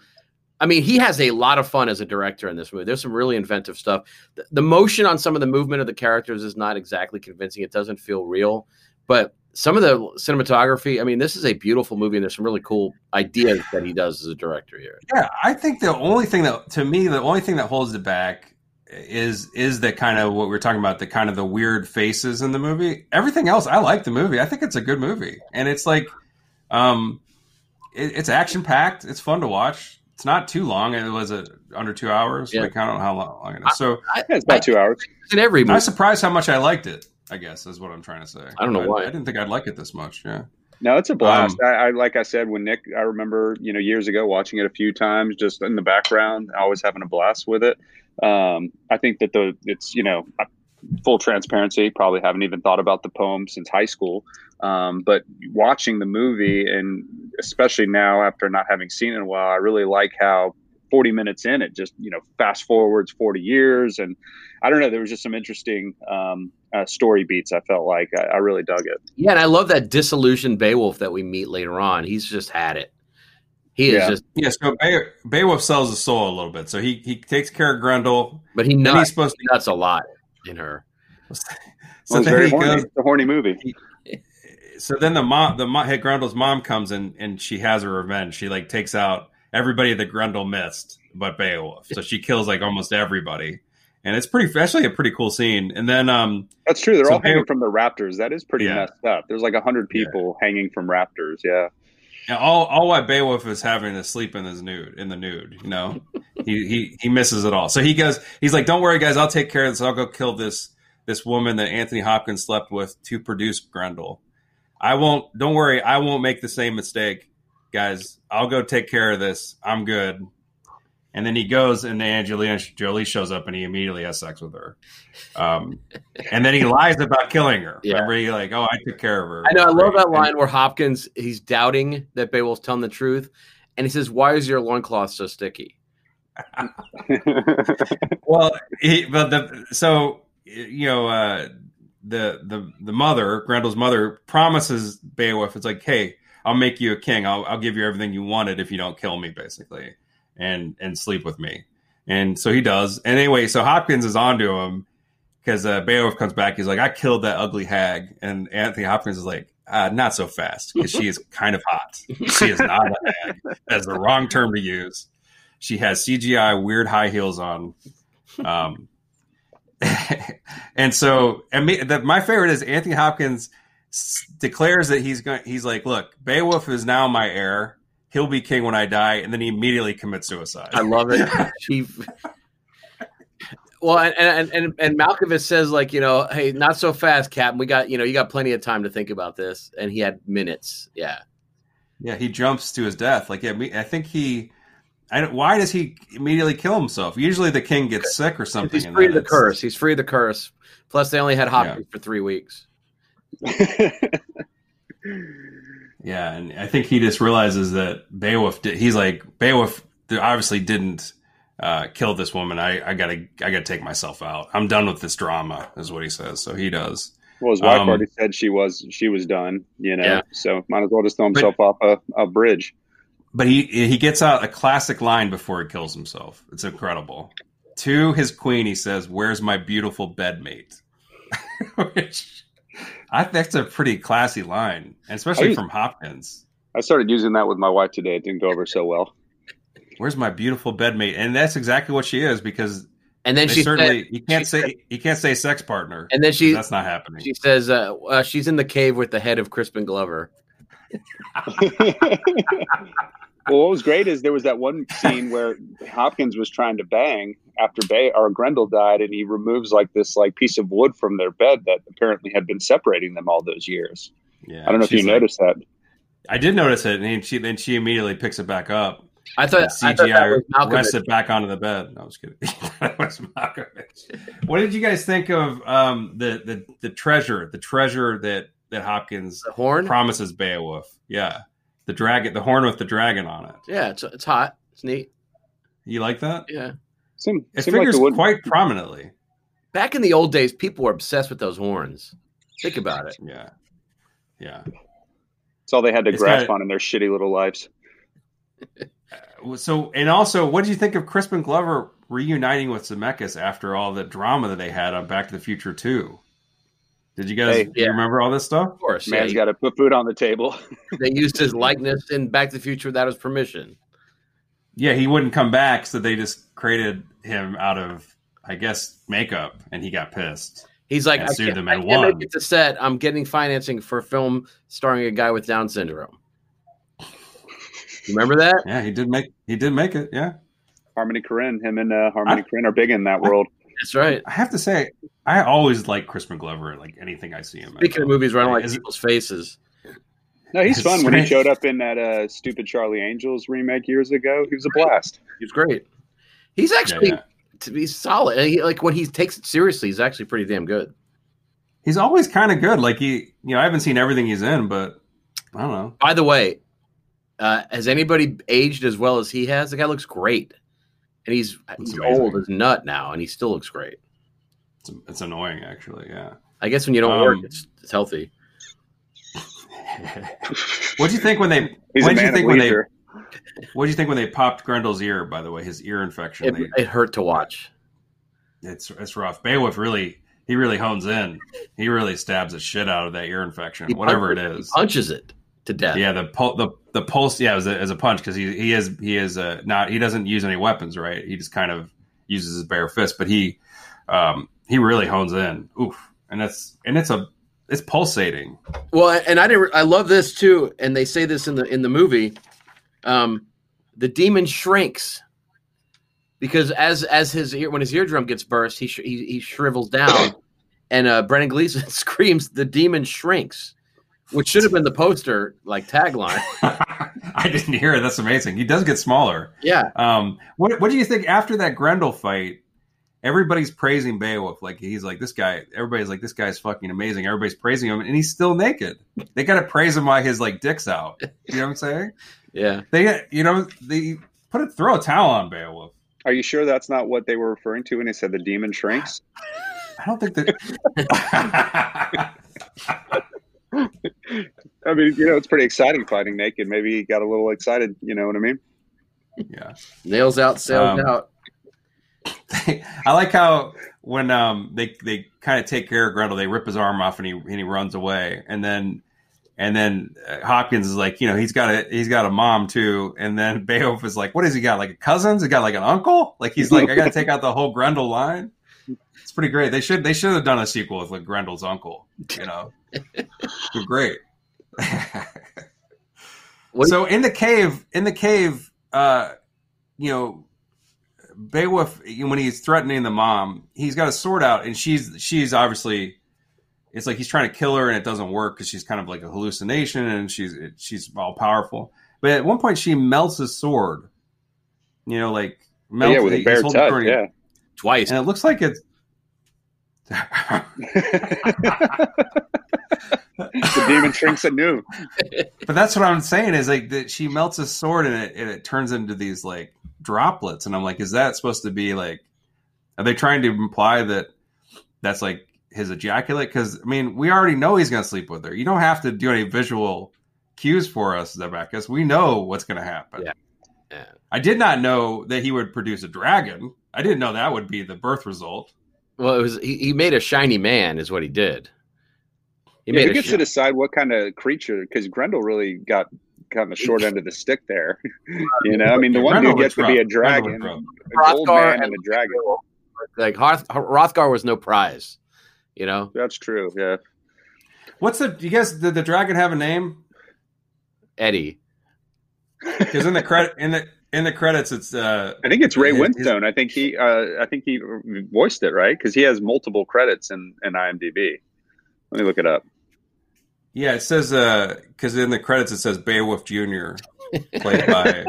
I mean, he has a lot of fun as a director in this movie. There's some really inventive stuff. The, the motion on some of the movement of the characters is not exactly convincing. It doesn't feel real, but some of the cinematography. I mean, this is a beautiful movie, and there's some really cool ideas that he does as a director here. yeah, I think the only thing that to me the only thing that holds it back is is the kind of what we we're talking about the kind of the weird faces in the movie. Everything else, I like the movie. I think it's a good movie, and it's like, um, it, it's action packed. It's fun to watch. It's not too long. It was a, under two hours. Yeah. Like, I don't know how long it is. So Yeah, it's about two hours. In every i'm surprised how much I liked it. I guess is what I'm trying to say. I don't know why. I didn't think I'd like it this much. Yeah. No, it's a blast. Um, I, I like I said when Nick, I remember you know years ago watching it a few times, just in the background, always having a blast with it. Um, I think that the it's you know full transparency, probably haven't even thought about the poem since high school. Um, but watching the movie, and especially now after not having seen it in a while, I really like how 40 minutes in it just you know fast forwards 40 years, and I don't know, there was just some interesting um, uh, story beats. I felt like I, I really dug it. Yeah, and I love that disillusioned Beowulf that we meet later on. He's just had it. He is Yeah. just, Yeah. So Be- Beowulf sells his soul a little bit. So he he takes care of Grendel. but he Then nuts, he's supposed he nuts a lot in her. So So it's then very he horny. goes. It's a horny movie. So then the mom, the mom, hey, Grendel's mom comes in and she has her revenge. She like takes out everybody that Grendel missed, but Beowulf. So she kills like almost everybody, and it's pretty actually a pretty cool scene. And then um That's true. They're So all hanging Beowulf- from the raptors. That is pretty Yeah. messed up. There's like a hundred Yeah. people hanging from raptors. Yeah. And all all what Beowulf is having to sleep in his nude in the nude, you know. he he he misses it all. So he goes he's like, Don't worry guys, I'll take care of this. I'll go kill this this woman that Anthony Hopkins slept with to produce Grendel. I won't don't worry, I won't make the same mistake. Guys, I'll go take care of this. I'm good. And then he goes and Angelina Jolie shows up and he immediately has sex with her. Um, and then he lies about killing her. Yeah. Remember, he like, oh, I took care of her. I know. I love that And- line where Hopkins he's doubting that Beowulf's telling the truth, and he says, "Why is your loincloth so sticky?" well, he, but the so you know uh, the the the mother, Grendel's mother, promises Beowulf. It's like, hey, I'll make you a king. I'll, I'll give you everything you wanted if you don't kill me, basically, and and sleep with me. And so he does. And anyway, so Hopkins is onto him because uh, Beowulf comes back. He's like, I killed that ugly hag. And Anthony Hopkins is like, uh, not so fast because she is kind of hot. She is not a hag. That's the wrong term to use. She has CGI weird high heels on. Um, and so, and me, the, my favorite is Anthony Hopkins declares that he's going. He's like, "Look, Beowulf is now my heir. He'll be king when I die," and then he immediately commits suicide. I love it. She, well, and, and and and Malkovich says like, you know, hey, not so fast, Captain. We got, you know, you got plenty of time to think about this, and he had minutes. Yeah, Yeah, he jumps to his death. Like, yeah, I think he. I don't, why does he immediately kill himself? Usually, the king gets sick or something. he's free of the curse. He's free of the curse. Plus, they only had Hopkins for three weeks. Yeah, and I think he just realizes that Beowulf. Did, he's like Beowulf obviously didn't uh, kill this woman. I, I gotta I gotta take myself out. I'm done with this drama, is what he says. So he does. well, his wife Um, already said she was she was done. You know, Yeah. so might as well just throw himself off a, a bridge. But he he gets out a classic line before he kills himself. It's incredible. To his queen, he says, "Where's my beautiful bedmate?" Which I think that's a pretty classy line, especially I- from Hopkins. I started using that with my wife today. It didn't go over so well. Where's my beautiful bedmate? And that's exactly what she is because And then they she certainly said, he can't she say you can't say sex partner. and then she that's not happening. she says uh, uh, she's in the cave with the head of Crispin Glover. well, what was great is there was that one scene where Hopkins was trying to bang after Bay or Grendel died, and he removes like this like piece of wood from their bed that apparently had been separating them all those years. yeah, I don't know if you like- noticed that. I did notice it, and she then she immediately picks it back up. I thought, And I thought that CGI rests it back onto the bed. No, I was kidding. that was Malkovich. What did you guys think of um, the the the treasure, the treasure that that Hopkins The horn. promises Beowulf? Yeah, the dragon, the horn with the dragon on it. Yeah, it's it's hot. It's neat. You like that? Yeah. Seemed, It seemed figures it would- quite prominently. Back in the old days, people were obsessed with those horns. Think about it. Yeah, yeah. It's all they had to It's grasp kinda- on in their shitty little lives. Uh, so, and also, what did you think of Crispin Glover reuniting with Zemeckis after all the drama that they had on Back to the Future Two? Did you guys Hey, do yeah. you remember all this stuff? Of course, Man's yeah, got to put food on the table. they used his likeness in Back to the Future without his permission. Yeah, he wouldn't come back, so they just created him out of, I guess, makeup, and he got pissed. He's like, And I sued can't, them I and can't won. make it to set. I'm getting financing for a film starring a guy with Down syndrome. Remember that? Yeah, he did make he did make it. Yeah, Harmony Korine, him and uh, Harmony I- Korine are big in that world. That's right. I have to say, I always like Crispin Glover. Like anything I see him. in. Speaking of movies where I don't like Is it- people's faces, No, he's fun. When he showed up in that uh, stupid Charlie Angels remake years ago, he was a blast. he's great. He's actually yeah. to be solid. He, like when he takes it seriously, he's actually pretty damn good. He's always kind of good. Like he, you know, I haven't seen everything he's in, but I don't know. By the way, uh, has anybody aged as well as he has? The guy looks great, and he's he's amazing. old as nut now, and he still looks great. It's, it's annoying, actually. Yeah. I guess when you don't work, Um, it's, it's healthy. what do you think when they? What do you think of when they? What'd you think when they popped Grendel's ear? By the way, his ear infection. It, They, it hurt to watch. it's it's rough. Beowulf really he really hones in. He really stabs the shit out of that ear infection, He whatever it punches- is. He punches it to death. Yeah, the pul- the the pulse. Yeah, as a, as a punch because he he is he is uh, not he doesn't use any weapons, right? He just kind of uses his bare fist, but he um he really hones in. Oof, and that's and it's a it's pulsating. Well, and I didn't. I love this too, and they say this in the in the movie. Um, the demon shrinks because as as his ear when his eardrum gets burst, he sh- he, he shrivels down, and uh, Brendan Gleeson screams, "The demon shrinks," which should have been the poster like tagline. I didn't hear it. That's amazing. He does get smaller. Yeah, Um, what what do you think after that Grendel fight? Everybody's praising Beowulf. Like he's like this guy. Everybody's like this guy's fucking amazing. Everybody's praising him, and he's still naked. They got to praise him while his like dick's out. You know what I'm saying? yeah. They you know they put a throw a towel on Beowulf. Are you sure that's not what they were referring to when they said the demon shrinks? I don't think that. I mean, you know, it's pretty exciting fighting naked. Maybe he got a little excited. You know what I mean? Yeah. Nails out, sails Um, out. I like how when um they they kind of take care of Grendel, they rip his arm off and he and he runs away, and then and then uh, Hopkins is like, you know, he's got a he's got a mom too, and then Beowulf is like, what has he got? Like a cousins? He got like an uncle? Like he's like, I got to take out the whole Grendel line. It's pretty great. They should they should have done a sequel with like Grendel's uncle. You know, They're great. What- so in the cave, in the cave, uh, you know, Beowulf when he's threatening the mom, he's got a sword out, and she's she's obviously, it's like he's trying to kill her, and it doesn't work because she's kind of like a hallucination, and she's she's all powerful. But at one point, she melts his sword. You know, like melts yeah, with a bare touch. sword, Yeah. Twice. and it looks like it's. the demon shrinks anew. But that's what I'm saying is like that she melts a sword and it and it turns into these like droplets, and I'm like, is that supposed to be like? Are they trying to imply that that's like his ejaculate? Because I mean, we already know he's gonna sleep with her. You don't have to do any visual cues for us, Zemeckis. We know what's gonna happen. Yeah. Yeah. I did not know that he would produce a dragon. I didn't know that would be the birth result. Well, it was he, he made a shiny man, is what he did. He Yeah, made who gets shi- to decide what kind of creature? Because Grendel really got kind of the short end of the stick there. you know, I mean, the one Grendel dude gets to be a rough. Grendel was dragon, rough. a gold man, and a dragon. like Harth, Hrothgar was no prize. You know, That's true. Yeah. What's the? You guys, did the dragon have a name? Eddie. Because in the credit in the in the credits, it's uh I think it's Ray His- Winstone. I think he, uh, I think he voiced it right because he has multiple credits in, in IMDb. Let me look it up. Yeah, it says uh, because in the credits it says Beowulf Jr. played by.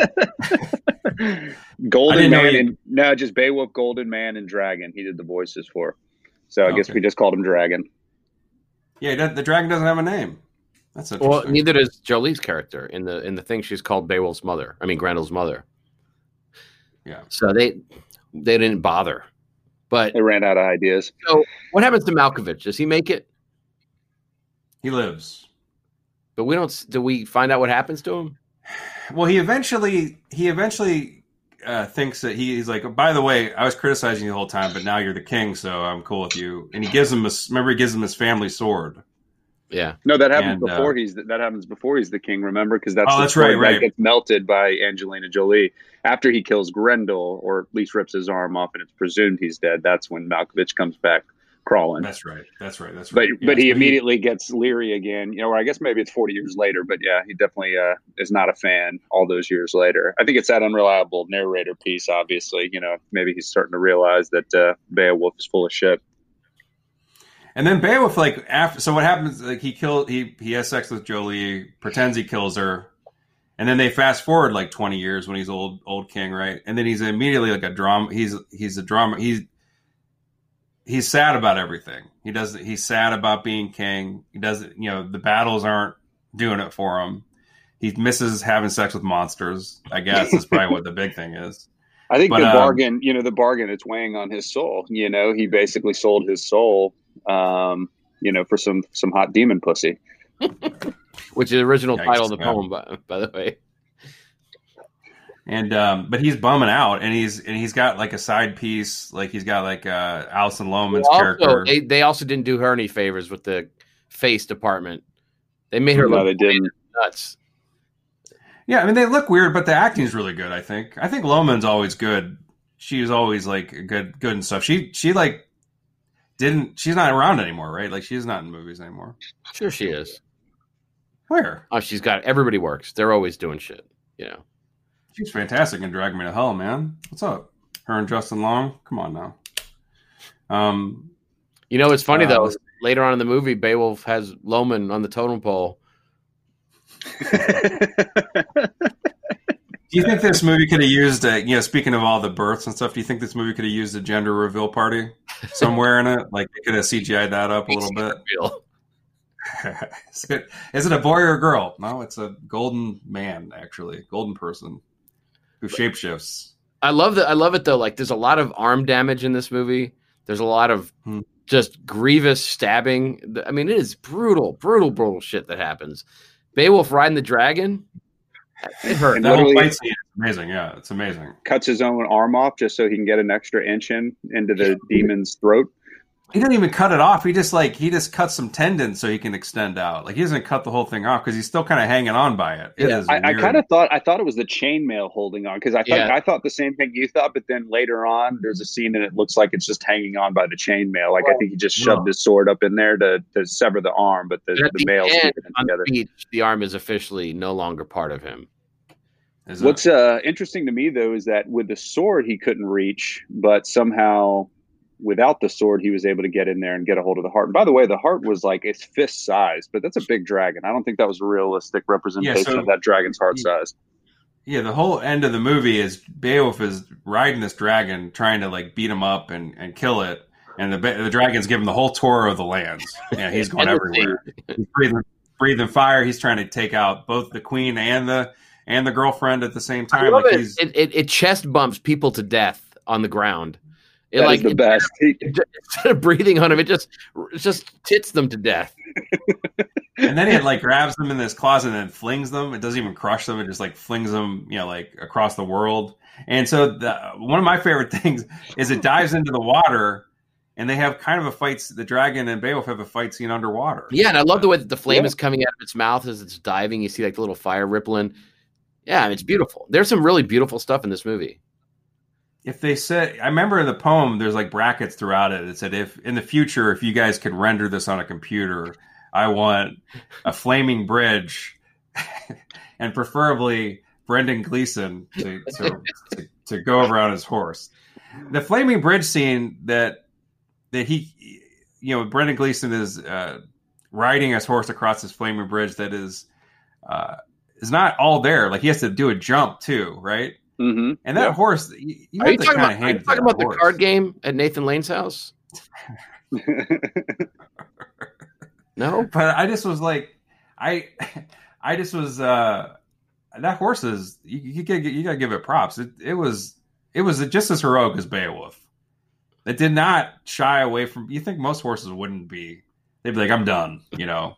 Golden Man he- and no, just Beowulf, Golden Man, and Dragon. He did the voices for. So I guess we just called him Dragon. Yeah, that- the dragon doesn't have a name. That's Well, neither does Jolie's character in the in the thing. She's called Beowulf's mother. I mean, Grendel's mother. Yeah. So they they didn't bother. But They ran out of ideas. so what happens to Malkovich? Does he make it? He lives. But we don't. Do we find out what happens to him? Well, he eventually he eventually uh, thinks that he, he's like. By the way, I was criticizing you the whole time, but now you're the king, so I'm cool with you. And he gives him his. Remember, he gives him his family sword. Yeah. No, that happens And, uh, before he's that happens before he's the king. Remember, because that's Oh, the that's right, right. That gets melted by Angelina Jolie after he kills Grendel, or at least rips his arm off, and it's presumed he's dead. That's when Malkovich comes back crawling. That's right. That's right. That's right. but Yeah, he so immediately gets leery again. You know, or I guess maybe it's forty years later. But yeah, he definitely uh, is not a fan all those years later. I think it's that unreliable narrator piece. Obviously, you know, maybe he's starting to realize that uh, Beowulf is full of shit. And then Beowulf, like after, so what happens? Like he kill he he has sex with Jolie, pretends he kills her, and then they fast forward like twenty years when he's old old king, right? And then he's immediately like a drama. He's he's a drama. He's he's sad about everything. He doesn't. He's sad about being king. He doesn't. You know, the battles aren't doing it for him. He misses having sex with monsters. I guess is probably what the big thing is. I think But, the um, bargain, you know, the bargain, it's weighing on his soul. You know, he basically sold his soul, um, you know, for some some hot demon pussy. Which is the original Yikes, title of the yeah. poem, by, by the way. And um, but he's bumming out, and he's and he's got like a side piece, like he's got like uh, Alison Lohman's Also, character. they, they also didn't do her any favors with the face department. They made her No, look they didn't. nuts. Yeah, I mean they look weird, but the acting's really good. I think. I think Lohman's always good. She's always like good, good and stuff. She she like didn't. She's not around anymore, right? Like she's not in movies anymore. Sure, she is. Where? Oh, she's got everybody works. They're always doing shit. You know. She's fantastic in Drag Me to Hell, man. What's up? Her and Justin Long. Come on now. Um, You know, it's funny Uh, though. Later on in the movie, Beowulf has Lohman on the totem pole. do you think this movie could have used a, you know, speaking of all the births and stuff, do you think this movie could have used a gender reveal party somewhere in it? Like they could have CGI'd that up a little bit. Is it- is it a boy or a girl? No, it's a golden man, actually, golden person who shapeshifts. I love that. I love it though. Like, there's a lot of arm damage in this movie. There's a lot of Hmm. just grievous stabbing. I mean, it is brutal, brutal, brutal shit that happens. Beowulf riding the dragon. It hurt. And That whole fight scene is amazing. Yeah, it's amazing. Cuts his own arm off just so he can get an extra inch in into the demon's throat. He didn't even cut it off. He just like he just cuts some tendons so he can extend out. Like he doesn't cut the whole thing off because he's still kind of hanging on by it. It Yeah, is I, I kind of thought I thought it was the chainmail holding on because I thought Yeah. I thought the same thing you thought, but then later on there's a scene and it looks like it's just hanging on by the chainmail. Like I think he just Well- shoved his sword up in there to, to sever the arm, but the, the the mail's end, keeping it on together. the beach, the arm is officially no longer part of him. Is What's uh, interesting to me though is that with the sword he couldn't reach, but somehow without the sword he was able to get in there and get a hold of the heart. And by the way, the heart was like its fist size, but that's a big dragon. I don't think that was a realistic representation so- of that dragon's heart size. Yeah, the whole end of the movie is Beowulf is riding this dragon, trying to like beat him up and, and kill it, and the the dragon's giving the whole tour of the lands. Yeah, he's going And the sea. everywhere. He's breathing breathing fire. He's trying to take out both the queen and the and the girlfriend at the same I time. love Like it. he's It, it. it chest bumps people to death on the ground. It That is like the best. Instead of breathing on him, it just it just tits them to death. and then he like grabs them in this closet and then flings them. It doesn't even crush them. It just like flings them, you know, like across the world. And so the, one of my favorite things is it dives into the water, and they have kind of a fight. The dragon and Beowulf have a fight scene underwater. Yeah, and I love the way that the flame Yeah. is coming out of its mouth as it's diving. You see like the little fire rippling. Yeah, it's beautiful. There's some really beautiful stuff in this movie. If they said, I remember in the poem, there's like brackets throughout it. It said, if in the future, if you guys could render this on a computer, I want a flaming bridge, and preferably Brendan Gleeson to, to, to, to go on his horse. The flaming bridge scene that that he, you know, Brendan Gleeson is uh, riding his horse across this flaming bridge that is uh, is not all there. Like he has to do a jump too, right? Hmm And that Yeah. horse, you, you Are you talking about, are you talking about the card game at Nathan Lane's house? No. But I just was like, I, I just was uh that horse is you, you gotta you gotta give it props. It it was it was just as heroic as Beowulf. It did not shy away from. You think most horses wouldn't be? They'd be like, I'm done. You know,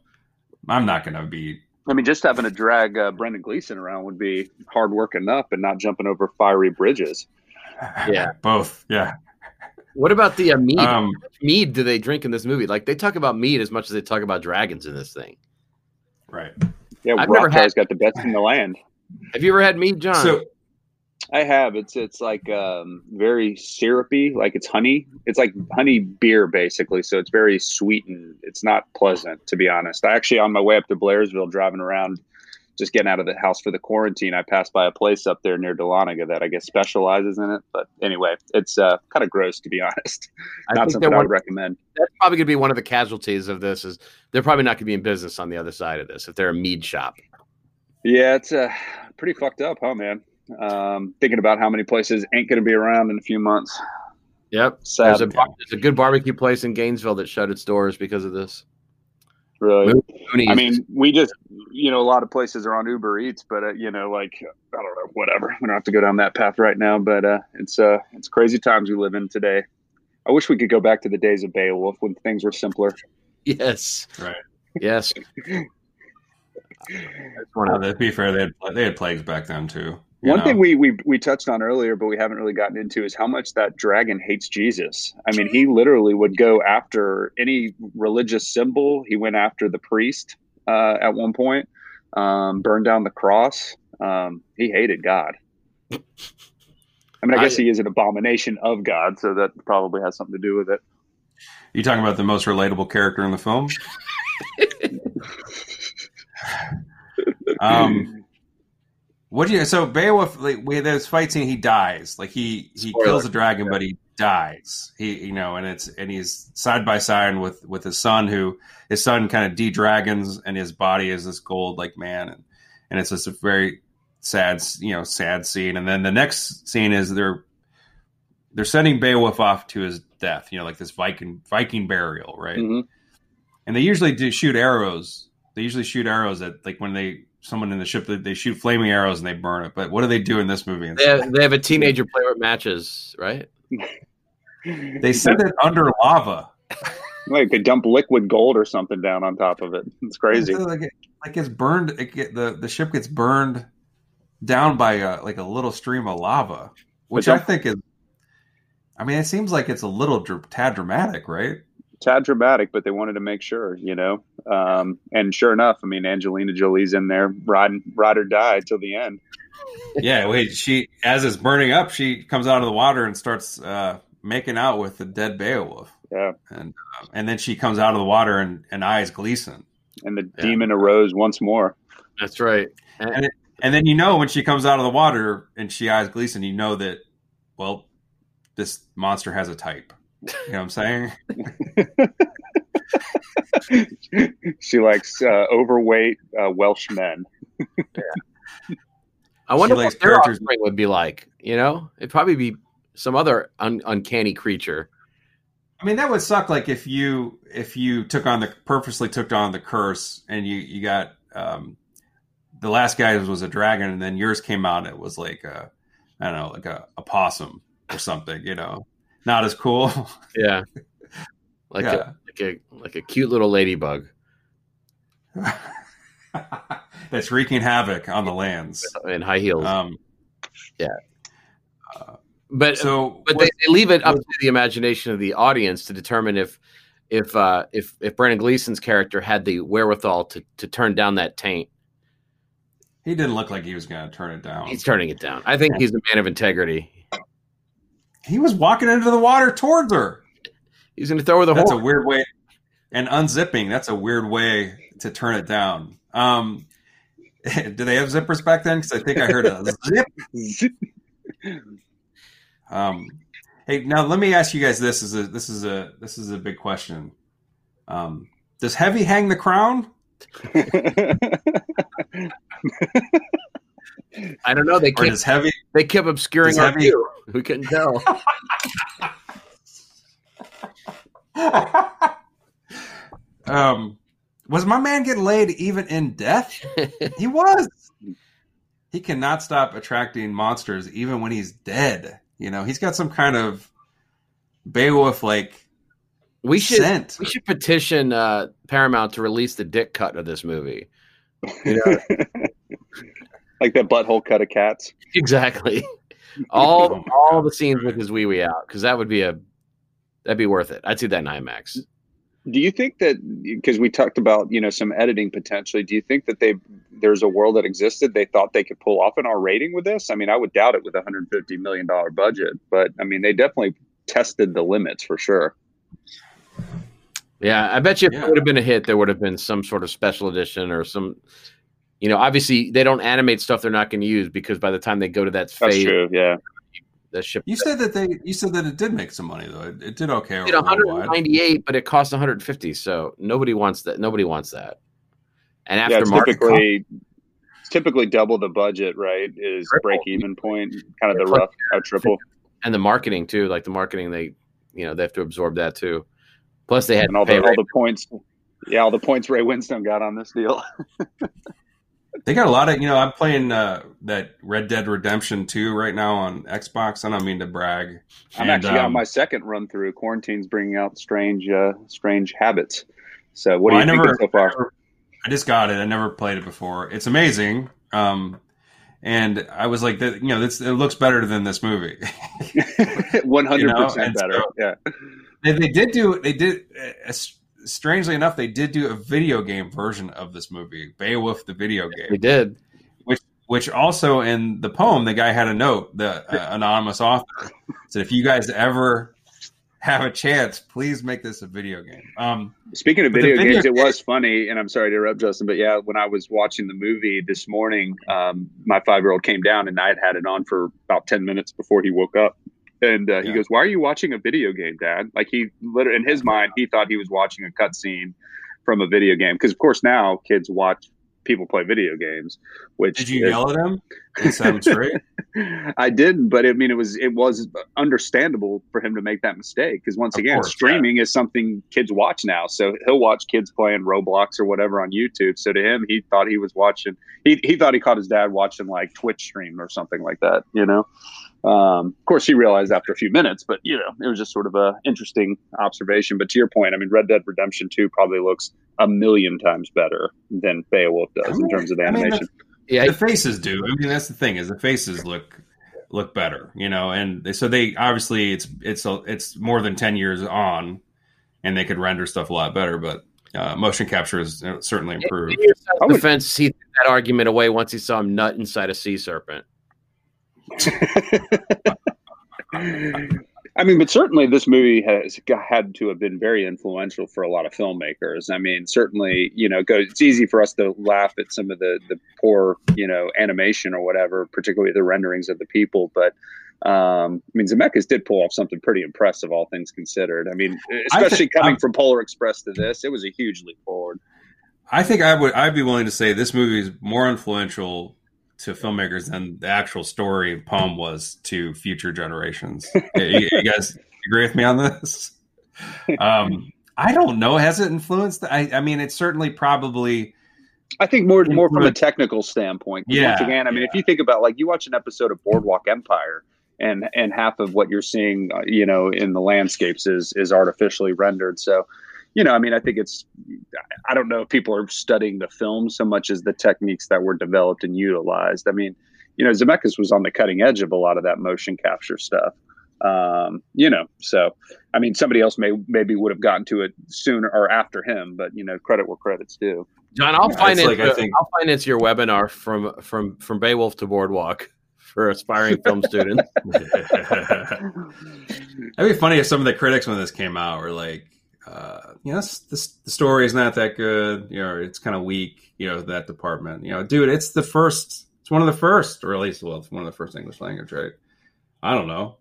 I'm not gonna be. I mean, just having to drag uh, Brendan Gleeson around would be hard work enough, and not jumping over fiery bridges. Yeah. both. Yeah. What about the uh, mead? Um, mead do they drink in this movie? Like they talk about mead as much as they talk about dragons in this thing. right. Yeah, I've never Rothschild's had- got the best in the land. Have you ever had mead, John? So I have. It's it's like um, very syrupy, like it's honey. It's like honey beer basically. So it's very sweet and it's not pleasant to be honest. I actually on my way up to Blairsville, driving around, just getting out of the house for the quarantine, I passed by a place up there near Dahlonega that I guess specializes in it. But anyway, it's uh, kind of gross to be honest. I not think something I would recommend. that's probably going to be one of the casualties of this. Is they're probably not going to be in business on the other side of this if they're a mead shop. Yeah, it's uh, pretty fucked up, huh, man? Um, thinking about how many places ain't going to be around in a few months. Yep. Sad. There's a, there's a good barbecue place in Gainesville that shut its doors because of this. really. Mooney's. I mean, we just, you know, a lot of places are on Uber Eats, but uh, you know, like I don't know, whatever. We don't have to go down that path right now, but uh, it's uh, it's crazy times we live in today. I wish we could go back to the days of Beowulf when things were simpler. yes. Right. Yes. That's one uh, of the- to be fair, they had they had plagues back then too. One know? thing we, we we touched on earlier, but we haven't really gotten into is how much that dragon hates Jesus. I mean, he literally would go after any religious symbol. He went after the priest uh, at one point, um, burned down the cross. Um, he hated God. I mean, I guess I- he is an abomination of God, so that probably has something to do with it. You talking about the most relatable character in the film? um, what do you? So Beowulf, like, we there's fight scene. He dies. Like he he Spoiler. kills the dragon, but he dies. He you know, and it's and he's side by side with with his son, who his son kind of de dragons, and his body is this gold like man, and and it's just a very sad you know sad scene. And then the next scene is they're they're sending Beowulf off to his death. You know, like this Viking Viking burial, right? Mhm. and they usually do shoot arrows. They usually shoot arrows at like when they someone in the ship that they shoot flaming arrows and they burn it. But what do they do in this movie? they, have, they have a teenager play with matches, right? They send it under lava. Like they dump liquid gold or something down on top of it. It's crazy. Like, like gets burned. It get, the the ship gets burned down by a, like a little stream of lava, which I think is. I mean, it seems like it's a little dr- tad dramatic, right? Tad dramatic, but they wanted to make sure, you know. Um, and sure enough, I mean, Angelina Jolie's in there, ride, ride or die till the end. yeah. Wait, she as it's burning up, she comes out of the water and starts uh, making out with the dead Beowulf, Yeah, and uh, and then she comes out of the water and, and eyes Gleeson, and the Yeah. demon arose once more. That's right. and it, and then you know when she comes out of the water and she eyes Gleeson, you know that well, this monster has a type. You know what I'm saying? she likes uh, overweight uh, Welsh men. I wonder likes what their characters- offspring would be like. You know, it'd probably be some other un- uncanny creature. I mean, that would suck. Like if you if you took on the purposely took on the curse and you you got um, the last guy was a dragon and then yours came out and it was like a I don't know like a, a possum or something. You know, not as cool. Yeah, like Yeah. a like a like a cute little ladybug That's wreaking havoc on the lands. in high heels. Um, but so but they, they leave it up to the imagination of the audience to determine if if uh, if if Brendan Gleeson's character had the wherewithal to to turn down that taint. he didn't look like he was going to turn it down. He's turning it down. I think he's a man of integrity. He was walking into the water towards her. He's going to throw her the that's horse. a weird way and unzipping that's a weird way to turn it down. Um do they have zippers back then? Because i think i heard a zip. Um hey now let me ask you guys this is a this is a this is a big question. Um does heavy hang the crown I don't know. They kept does heavy they kept obscuring does our heavy- view. We couldn't tell. um was my man getting laid even in death he was he cannot stop attracting monsters even when he's dead you know he's got some kind of beowulf like We should scent we should petition uh, Paramount to release the dick cut of this movie. You know, like that butthole cut of cats. exactly. All all the scenes with his wee wee out because that would be a that'd be worth it. I'd see that in IMAX. Do you think that because we talked about you know some editing potentially? Do you think that they there's a world that existed they thought they could pull off an R rating with this? I mean, I would doubt it with a 150 million dollar budget, but I mean they definitely tested the limits for sure. Yeah, I bet you if Yeah. it would have been a hit, there would have been some sort of special edition or some. You know, obviously they don't animate stuff they're not going to use because by the time they go to that That's phase, true. Yeah. the ship you said that they you said that it did make some money though it, it did okay did 198, but it cost 150. So nobody wants that. Nobody wants that. And Yeah. after It's market, typically it's typically double the budget, right? Is Triple. break even point kind of the rough uh, triple, and the marketing too, like the marketing, they you know they have to absorb that too. Plus they had and all to pay the all the points. Yeah, all the points Ray Winstone got on this deal. they got a lot of you know i'm playing uh that red dead redemption 2 right now on xbox i don't mean to brag I'm And, actually on um, my second run through. Quarantine's bringing out strange, uh, strange habits. So, what well, do I you never, think so far? I never- I just got it i never played it before it's amazing um and i was like that you know this it looks better than this movie One hundred percent better. so- yeah, they, they did do they did uh, strangely enough they did do a video game version of this movie beowulf the video game They did. which which also in the poem the guy had a note the uh, anonymous author said if you guys ever have a chance please make this a video game um Speaking of video, video games, it was funny, and I'm sorry to interrupt, Justin, but yeah, when I was watching the movie this morning, um, my five year old came down and I had had it on for about 10 minutes before he woke up. And uh, he Yeah. goes, Why are you watching a video game, Dad? Like, he literally, in his mind, he thought he was watching a cutscene from a video game. Because, of course, now kids watch people play video games, which did you is- yell at him set him straight? I didn't, but I mean, it was it was understandable for him to make that mistake because once Of again, course, streaming is something kids watch now. So he'll watch kids playing Roblox or whatever on YouTube. So to him, he thought he was watching. He he thought he caught his dad watching like Twitch stream or something like that. You know. Um, of course, he realized after a few minutes, but you know, it was just sort of a interesting observation. But to your point, I mean, Red Dead Redemption Two probably looks a million times better than Beowulf does in terms of the I mean, animation. Yeah, the faces do. I mean, that's the thing is the faces look look better, you know, and they, so they obviously it's it's a, it's more than ten years on, and they could render stuff a lot better. But uh, motion capture is uh, certainly improved. In your I would- defense, he threw that argument away once he saw him nut inside a sea serpent. I mean, but certainly this movie has had to have been very influential for a lot of filmmakers. I mean, certainly, you know, it's easy for us to laugh at some of the the poor, you know, animation or whatever, particularly the renderings of the people. But um, I mean, Zemeckis did pull off something pretty impressive, all things considered. I mean, especially think- coming I'm- from Polar Express to this, it was a huge leap forward. I think I would I'd be willing to say this movie is more influential to filmmakers than the actual story poem was to future generations. you, you guys agree with me on this? Um, I don't know. Has it influenced? I, I mean, it's certainly probably. I think more more from a technical standpoint. Yeah, Once again, I mean, if you think about like you watch an episode of Boardwalk Empire, and and half of what you're seeing, uh, you know, in the landscapes is is artificially rendered. So, you know, I mean, I think it's. I don't know if people are studying the film so much as the techniques that were developed and utilized. I mean, you know, Zemeckis was on the cutting edge of a lot of that motion capture stuff. Um, you know, so I mean, somebody else may maybe would have gotten to it sooner or after him, but you know, credit where credit's due. John, I'll Yeah, finance. like, I your- think- I'll finance your webinar from from from Beowulf to Boardwalk for aspiring film students. That'd be funny if some of the critics when this came out were like, uh, you know, this, this, the story is not that good. You know, it's kind of weak. You know, that department. You know, dude, it's the first. It's one of the first, or at least, well, it's one of the first English language, right? I don't know.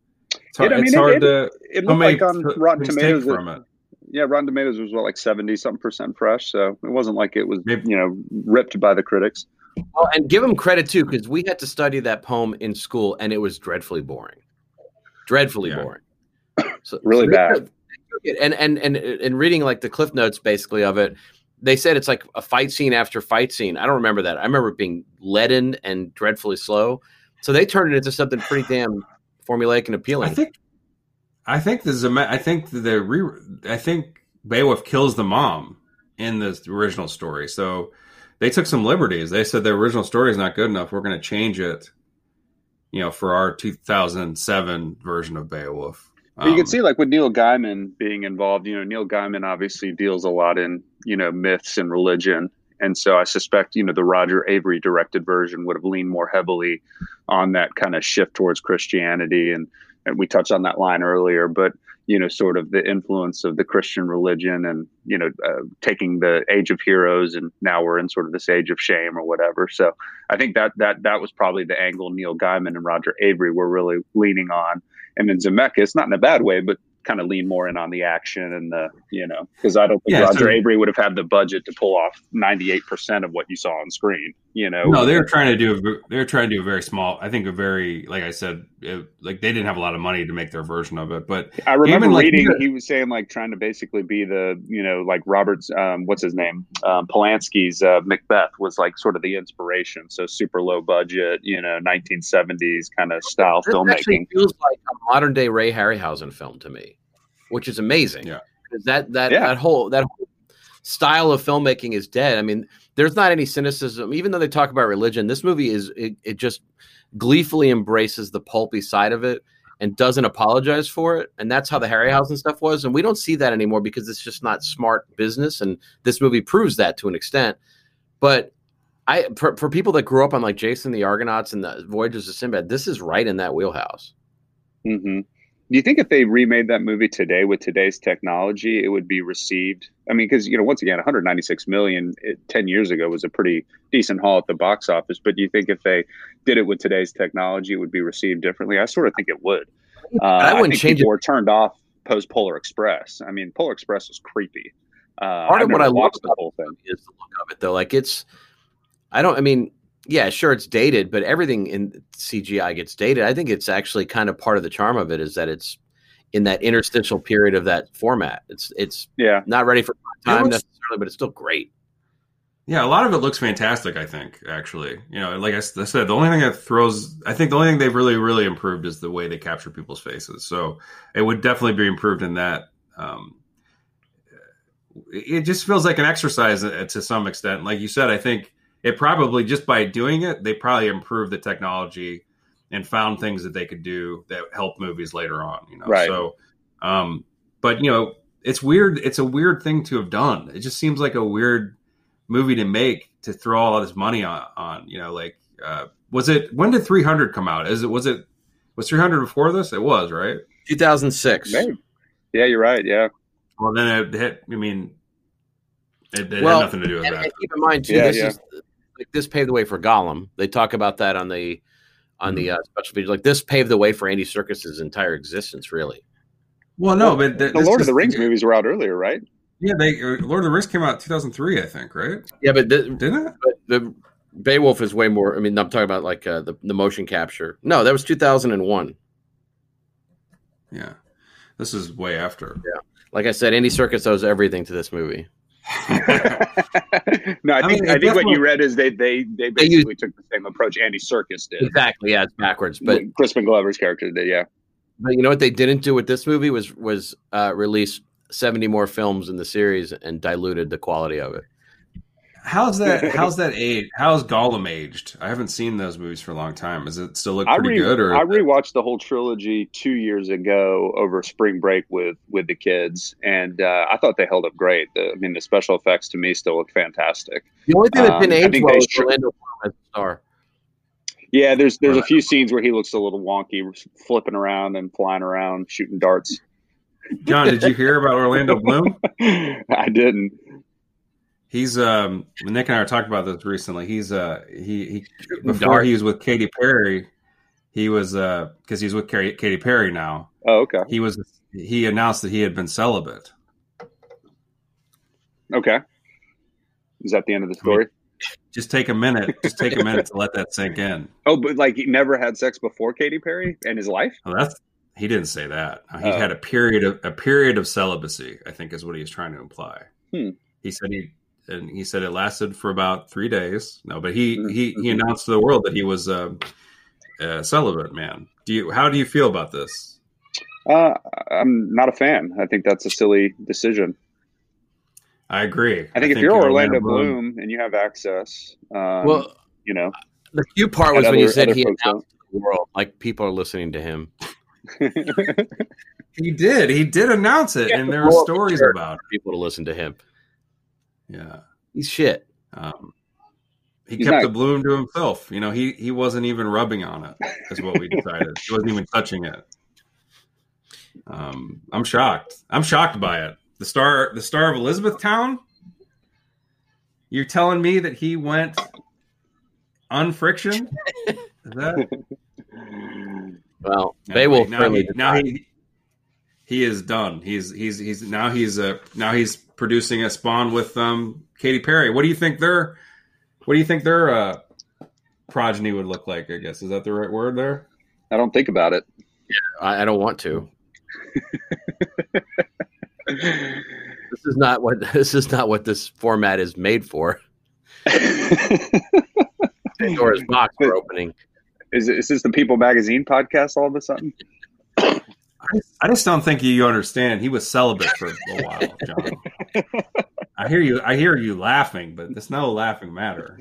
It's hard, I mean, it's it- hard it- to It how looked like on th- Rotten Tomatoes. from it. yeah, Rotten Tomatoes was what like seventy something percent fresh, so it wasn't like it was Maybe- you know ripped by the critics. Oh, and give him credit too, because we had to study that poem in school, and it was dreadfully boring, dreadfully Yeah. boring. So, Really so they bad. And and and and reading like the cliff notes basically of it, they said it's like a fight scene after fight scene. I don't remember that. I remember it being leaden and dreadfully slow. So they turned it into something pretty damn formulaic and appealing. I think, I think the Zeme- I think the re, I think Beowulf kills the mom in the original story. So they took some liberties. They said the original story is not good enough. We're going to change it, you know, for our 2007 version of Beowulf. But you Um, can see like with Neil Gaiman being involved. You know, Neil Gaiman obviously deals a lot in you know myths and religion, and so I suspect you know the Roger Avary directed version would have leaned more heavily on that kind of shift towards Christianity, and, and we touched on that line earlier, but you know, sort of the influence of the Christian religion, and you know, uh, taking the age of heroes, and now we're in sort of this age of shame or whatever. So I think that that that was probably the angle Neil Gaiman and Roger Avary were really leaning on and then Zemeckis, not in a bad way, but kind of lean more in on the action and the you know because I don't think Yeah, Roger so- Avary would have had the budget to pull off ninety eight percent of what you saw on screen. You know, no, they're trying to do. A, they were trying to do a very small. I think a very, like I said, it, like they didn't have a lot of money to make their version of it. But I remember Gaiman, like, reading he- he was saying like trying to basically be the you know like Robert's um, what's his name um, Polanski's uh, Macbeth was like sort of the inspiration. So super low budget, you know, nineteen seventies kind of style This actually filmmaking. feels like a modern day Ray Harryhausen film to me, which is amazing. Yeah. that that Yeah. that whole that whole style of filmmaking is dead. I mean, there's not any cynicism, even though they talk about religion. This movie is it, it just gleefully embraces the pulpy side of it and doesn't apologize for it. And that's how the Harryhausen stuff was. And we don't see that anymore because it's just not smart business. And this movie proves that to an extent. But I for, for people that grew up on like Jason the Argonauts and the Voyages of Sinbad, this is right in that wheelhouse. hmm Do you think if they remade that movie today with today's technology, it would be received? I mean, because you know, once again, 196 million it, 10 years ago was a pretty decent haul at the box office. But do you think if they did it with today's technology, it would be received differently? I sort of think it would. Uh, I wouldn't think change people it. were turned off post Polar Express. I mean, Polar Express was creepy. Uh, Part of what I love watched the whole thing. is the look of it though. Like it's, I don't. I mean, yeah, sure, it's dated, but everything in CGI gets dated. I think it's actually kind of part of the charm of it is that it's in that interstitial period of that format. It's it's Yeah. not ready for time looks- necessarily, but it's still great. Yeah, a lot of it looks fantastic. I think actually, you know, like I said, the only thing that throws, I think the only thing they've really, really improved is the way they capture people's faces. So it would definitely be improved in that. Um, it just feels like an exercise uh, to some extent. Like you said, I think it probably just by doing it, they probably improved the technology and found things that they could do that help movies later on. You know, Right. so, um, but you know, it's weird. It's a weird thing to have done. It just seems like a weird movie to make to throw all this money on. on you know, like uh, was it when did 300 come out? Is it was it was 300 before this? It was right. 2006. Maybe. Yeah, you're right. Yeah. Well, then it hit. I mean, it, it Well, had nothing to do with And, that. and keep in mind too, Yeah, this yeah. is like this paved the way for Gollum. They talk about that on the on the Mm-hmm. uh, special feature. Like this paved the way for Andy Serkis's entire existence, really. Well, no, but th- The Lord of the Rings movies were out earlier, right? Yeah, they uh, Lord of the Rings came out 2003, I think, right? Yeah, but the, Didn't it? but the Beowulf is way more. I mean, I'm talking about like uh, the the motion capture. No, that was 2001. Yeah, this is way after. Yeah, Like I said, Andy Serkis owes everything to this movie. no, I I think mean, I think what you read is they they they They used- basically took the same approach Andy Serkis did. Exactly. Yeah, it's backwards. But Crispin Glover's character did. Yeah. but you know what they didn't do with this movie was was uh, release 70 more films in the series and diluted the quality of it. How's that? How's that age? How's Gollum aged? I haven't seen those movies for a long time. Does it still look I pretty re- good? Or I rewatched the whole trilogy two years ago over spring break with with the kids, and uh, I thought they held up great. The, I mean, the special effects to me still look fantastic. The only thing that Um, didn't I age well they was Orlando Bloom as a star. Yeah, there's there's a few scenes where he looks a little wonky, flipping around and flying around, shooting darts. John, did you hear about Orlando Bloom? I didn't. He's um Nick and I were talking about this recently. He's uh he, he before he was with Katy Perry, he was uh because he's with Katy, Katy Perry now. Oh, okay, He was he announced that he had been celibate. okay. Is that the end of the story? Just take a minute. Just take a minute to let that sink in. Oh, but like he never had sex before Katy Perry in his life. Well, that's he didn't say that. He Oh. had a period of a period of celibacy. I think is what he was trying to imply. Hmm. He said he and he said it lasted for about three days. No, but he Hmm. he he announced to the world that he was um, a celibate man. Do you how do you feel about this? Uh, I'm not a fan. I think that's a silly decision. I agree. I think if you're Orlando Bloom, and you have access, um, well, you know, the cute part and was when you said he announced to the world, like people are listening to him. he did he did announce it, Yeah, and there the were stories cared. about People to listen to him. It. Yeah. He's shit. Um, he He's kept not- the bloom to himself. You know, he he wasn't even rubbing on it. Is what we decided. he wasn't even touching it. Um, I'm shocked. I'm shocked by it. The star, the star of Elizabethtown. You're telling me that he went unfriction? Is that Well, they will now he, now he he is done. He's he's he's now he's uh now he's producing a Spawn with um Katy Perry. What do you think their what do you think their uh progeny would look like? I guess is that the right word there? I don't think about it. I, I don't want to. This is not what this is not what this format is made for. Pandora's box we're opening. is, is this the People Magazine podcast all of a sudden? I, I just don't think you understand. He was celibate for a while, John. I hear you. I hear you laughing, but it's no laughing matter.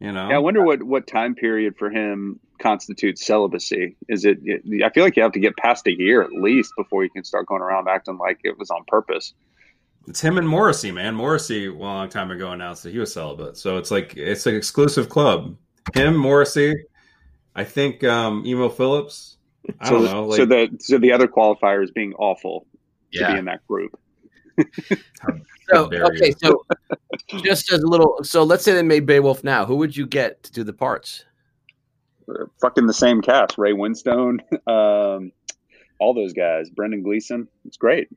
You know. Yeah, I wonder what, what time period for him constitutes celibacy. Is it? I feel like you have to get past a year at least before you can start going around acting like it was on purpose. It's him and Morrissey, man. Morrissey, a long time ago, announced that he was celibate. So it's like it's an exclusive club. Him, Morrissey, I think um, Emo Phillips. I so, don't know. Like, so the so the other qualifier is being awful to be in that group. So okay, so just as a little, so let's say they made Beowulf now. Who would you get to do the parts? Fucking the same cast: Ray Winstone, um, all those guys. Brendan Gleeson. It's great.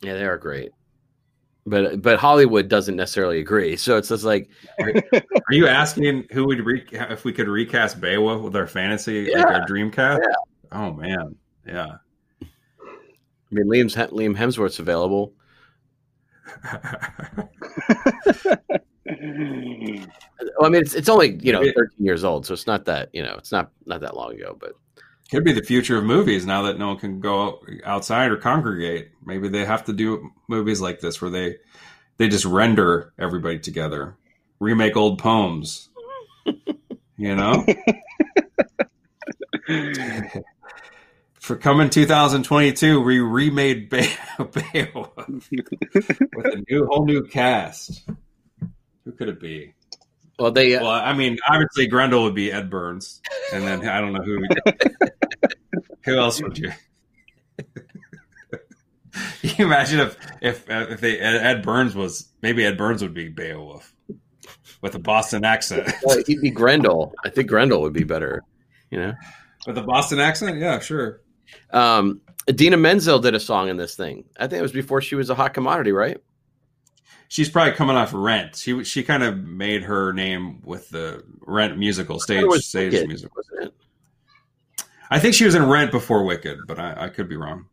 Yeah, they are great. But but Hollywood doesn't necessarily agree. So it's just like Are you asking who would re- if we could recast Beowulf with our fantasy, like our dream cast? Oh man, yeah. I mean Liam's Liam Hemsworth's available. Well, I mean it's it's only you know 13 years old, so it's not that you know it's not not that long ago. But Could be the future of movies now that no one can go outside or congregate. Maybe they have to do movies like this where they they just render everybody together, remake old poems. You know, for coming 2022, we remade Beowulf with a new whole new cast. Who could it be? Well they uh, Well, I mean, obviously Grendel would be Ed Burns, and then I don't know who. who else would you? You imagine if if uh, if they Ed, Ed Burns was maybe Ed Burns would be Beowulf with a Boston accent. well, he'd be Grendel. I think Grendel would be better. You know. with a Boston accent, yeah, sure. Um, Idina Menzel did a song in this thing. I think it was before she was a hot commodity, right? She's probably coming off Rent. She she kind of made her name with the Rent musical stage stage Wicked, music. wasn't it? I think she was in Rent before Wicked, but I, I could be wrong.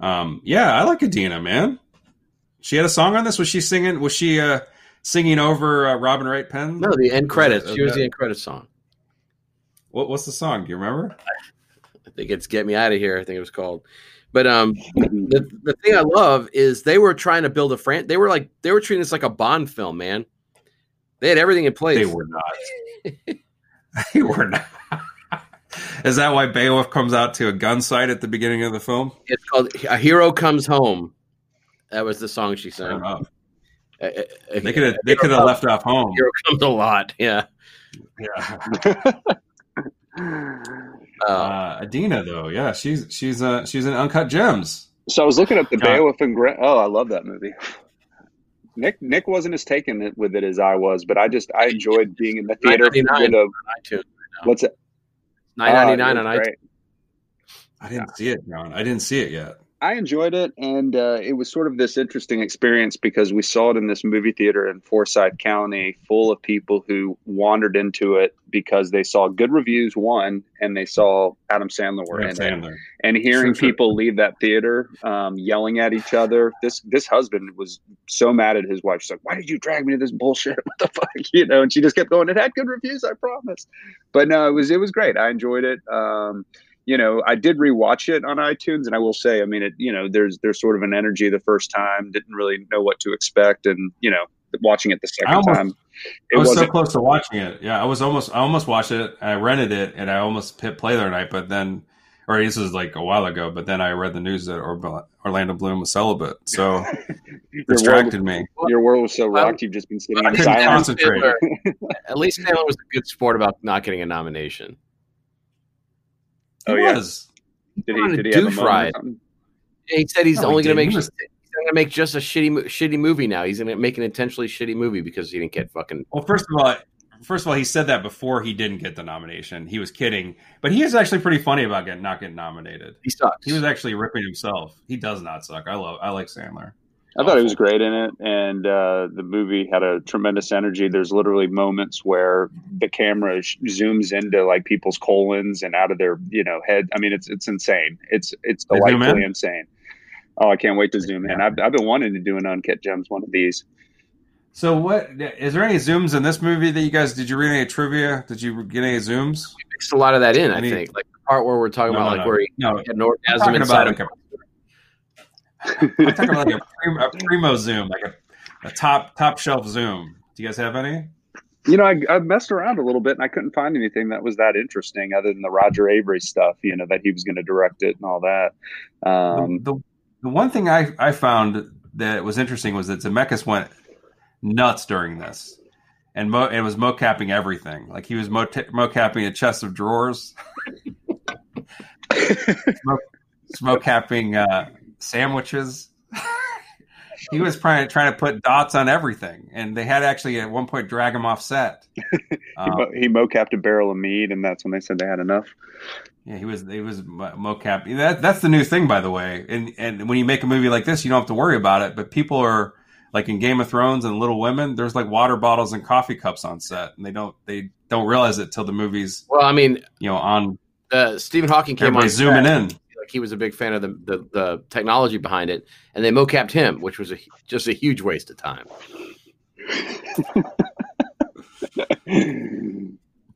Um, yeah, I like Idina, man. She had a song on this. Was she singing? Was she uh, singing over uh, Robin Wright Penn? No, the end credits. Was She was that- the end credits song. What, what's the song? Do you remember? I think it's "Get Me Out of Here." I think it was called. But um, the the thing I love is they were trying to build a fran. They were like they were treating this like a Bond film, man. They had everything in place. They were not. they were not. Is that why Beowulf comes out to a gun sight at the beginning of the film? It's called "A Hero Comes Home." That was the song she sang. enough. A- a- a- They could have. They could have left off home. Hero comes a lot. Yeah. Yeah. Uh, Uh, Idina, though, yeah, she's she's uh she's in Uncut Gems. So I was looking at the John. Beowulf and Gre- oh, I love that movie. Nick Nick wasn't as taken with it as I was, but I just I enjoyed being in the theater. $9.99 With a, iTunes. what's it? Nine ninety Ah, nine it on iTunes. I didn't see it, John. I didn't see it yet. I enjoyed it, and uh, it was sort of this interesting experience because we saw it in this movie theater in Forsyth County, full of people who wandered into it because they saw good reviews, one, and they saw Adam Sandler were Adam in it. Sandler. and hearing Sure, sure. people leave that theater um, yelling at each other this this husband was so mad at his wife she's like why did you drag me to this bullshit what the fuck you know and she just kept going it had good reviews i promise but no it was it was great i enjoyed it um, you know i did rewatch it on itunes and i will say i mean it you know there's there's sort of an energy the first time didn't really know what to expect and you know watching it the second almost- time it I was so close to watching it. Yeah, I was almost. I almost watched it. I rented it, and I almost hit play the other night. But then, or this was like a while ago. But then I read the news that Orlando Bloom was celibate, so your world, distracted me. your world was so Well, rocked you've just been sitting I in couldn't silence concentrate. At least Sandler was a good sport about not getting a nomination. Oh, He yeah. was. did he a did he have a doof moment or ride. He said he's No, he only going to make He he's going to make just a shitty shitty movie now. He's going to make an intentionally shitty movie because he didn't get fucking. Well, first of all, first of all, he said that before he didn't get the nomination. He was kidding, but he is actually pretty funny about getting not getting nominated. He sucks. He was actually ripping himself. He does not suck. I love. I like Sandler. I thought he was great in it, and uh, the movie had a tremendous energy. There's literally moments where the camera sh- zooms into like people's colons and out of their you know head. I mean, it's it's insane. It's it's delightfully insane. Oh, I can't wait to zoom in. I've, I've been wanting to do an uncut gems one of these. So, what is there any zooms in this movie that you guys did? You read any trivia? Did you get any zooms? mixed a lot of that in. I Any- think like the part where we're talking No, about no, like no. where he No, had an orgasm talking inside about of like a. I'm talking about like a, prim, a primo zoom, like a, a top top shelf zoom. Do you guys have any? You know, I, I messed around a little bit, and I couldn't find anything that was that interesting other than the Roger Avary stuff. You know, that he was going to direct it and all that. Um, the, the the one thing I, I found that was interesting was that Zemeckis went nuts during this, and mo, and was mocapping everything. Like he was mo, mocapping a chest of drawers, smoke, smoke capping uh, sandwiches. he was trying trying to put dots on everything, and they had actually at one point drag him off set. He, Um, mo- he mocapped a barrel of mead, and that's when they said they had enough. yeah, he was he was mo- mocap. That that's the new thing, by the way. And and when you make a movie like this, you don't have to worry about it. But people are like in Game of Thrones and Little Women. There's like water bottles and coffee cups on set, and they don't they don't realize it till the movie's Well, I mean, you know on. uh, Stephen Hawking came on zooming set, in. He was a big fan of the, the the technology behind it, and they mocapped him, which was a, just a huge waste of time.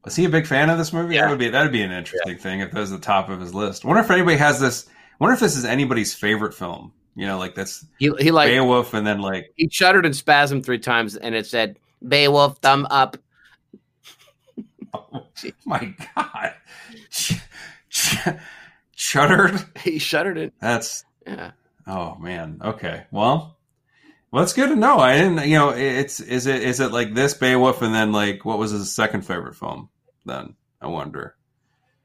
Was he a big fan of this movie? Yeah. That would be that'd be an interesting thing if that was the top of his list. wonder if anybody has this. wonder if this is anybody's favorite film. You know, like that's He he like Beowulf, and then like he shuddered and spasmed three times, and it said Beowulf thumb up. oh my god, Shuddered. He shuddered it. That's Yeah. oh man. Okay, well, well, it's good to know. I didn't. You know, it's is it is it like this Beowulf, and then like what was his second favorite film? Then I wonder.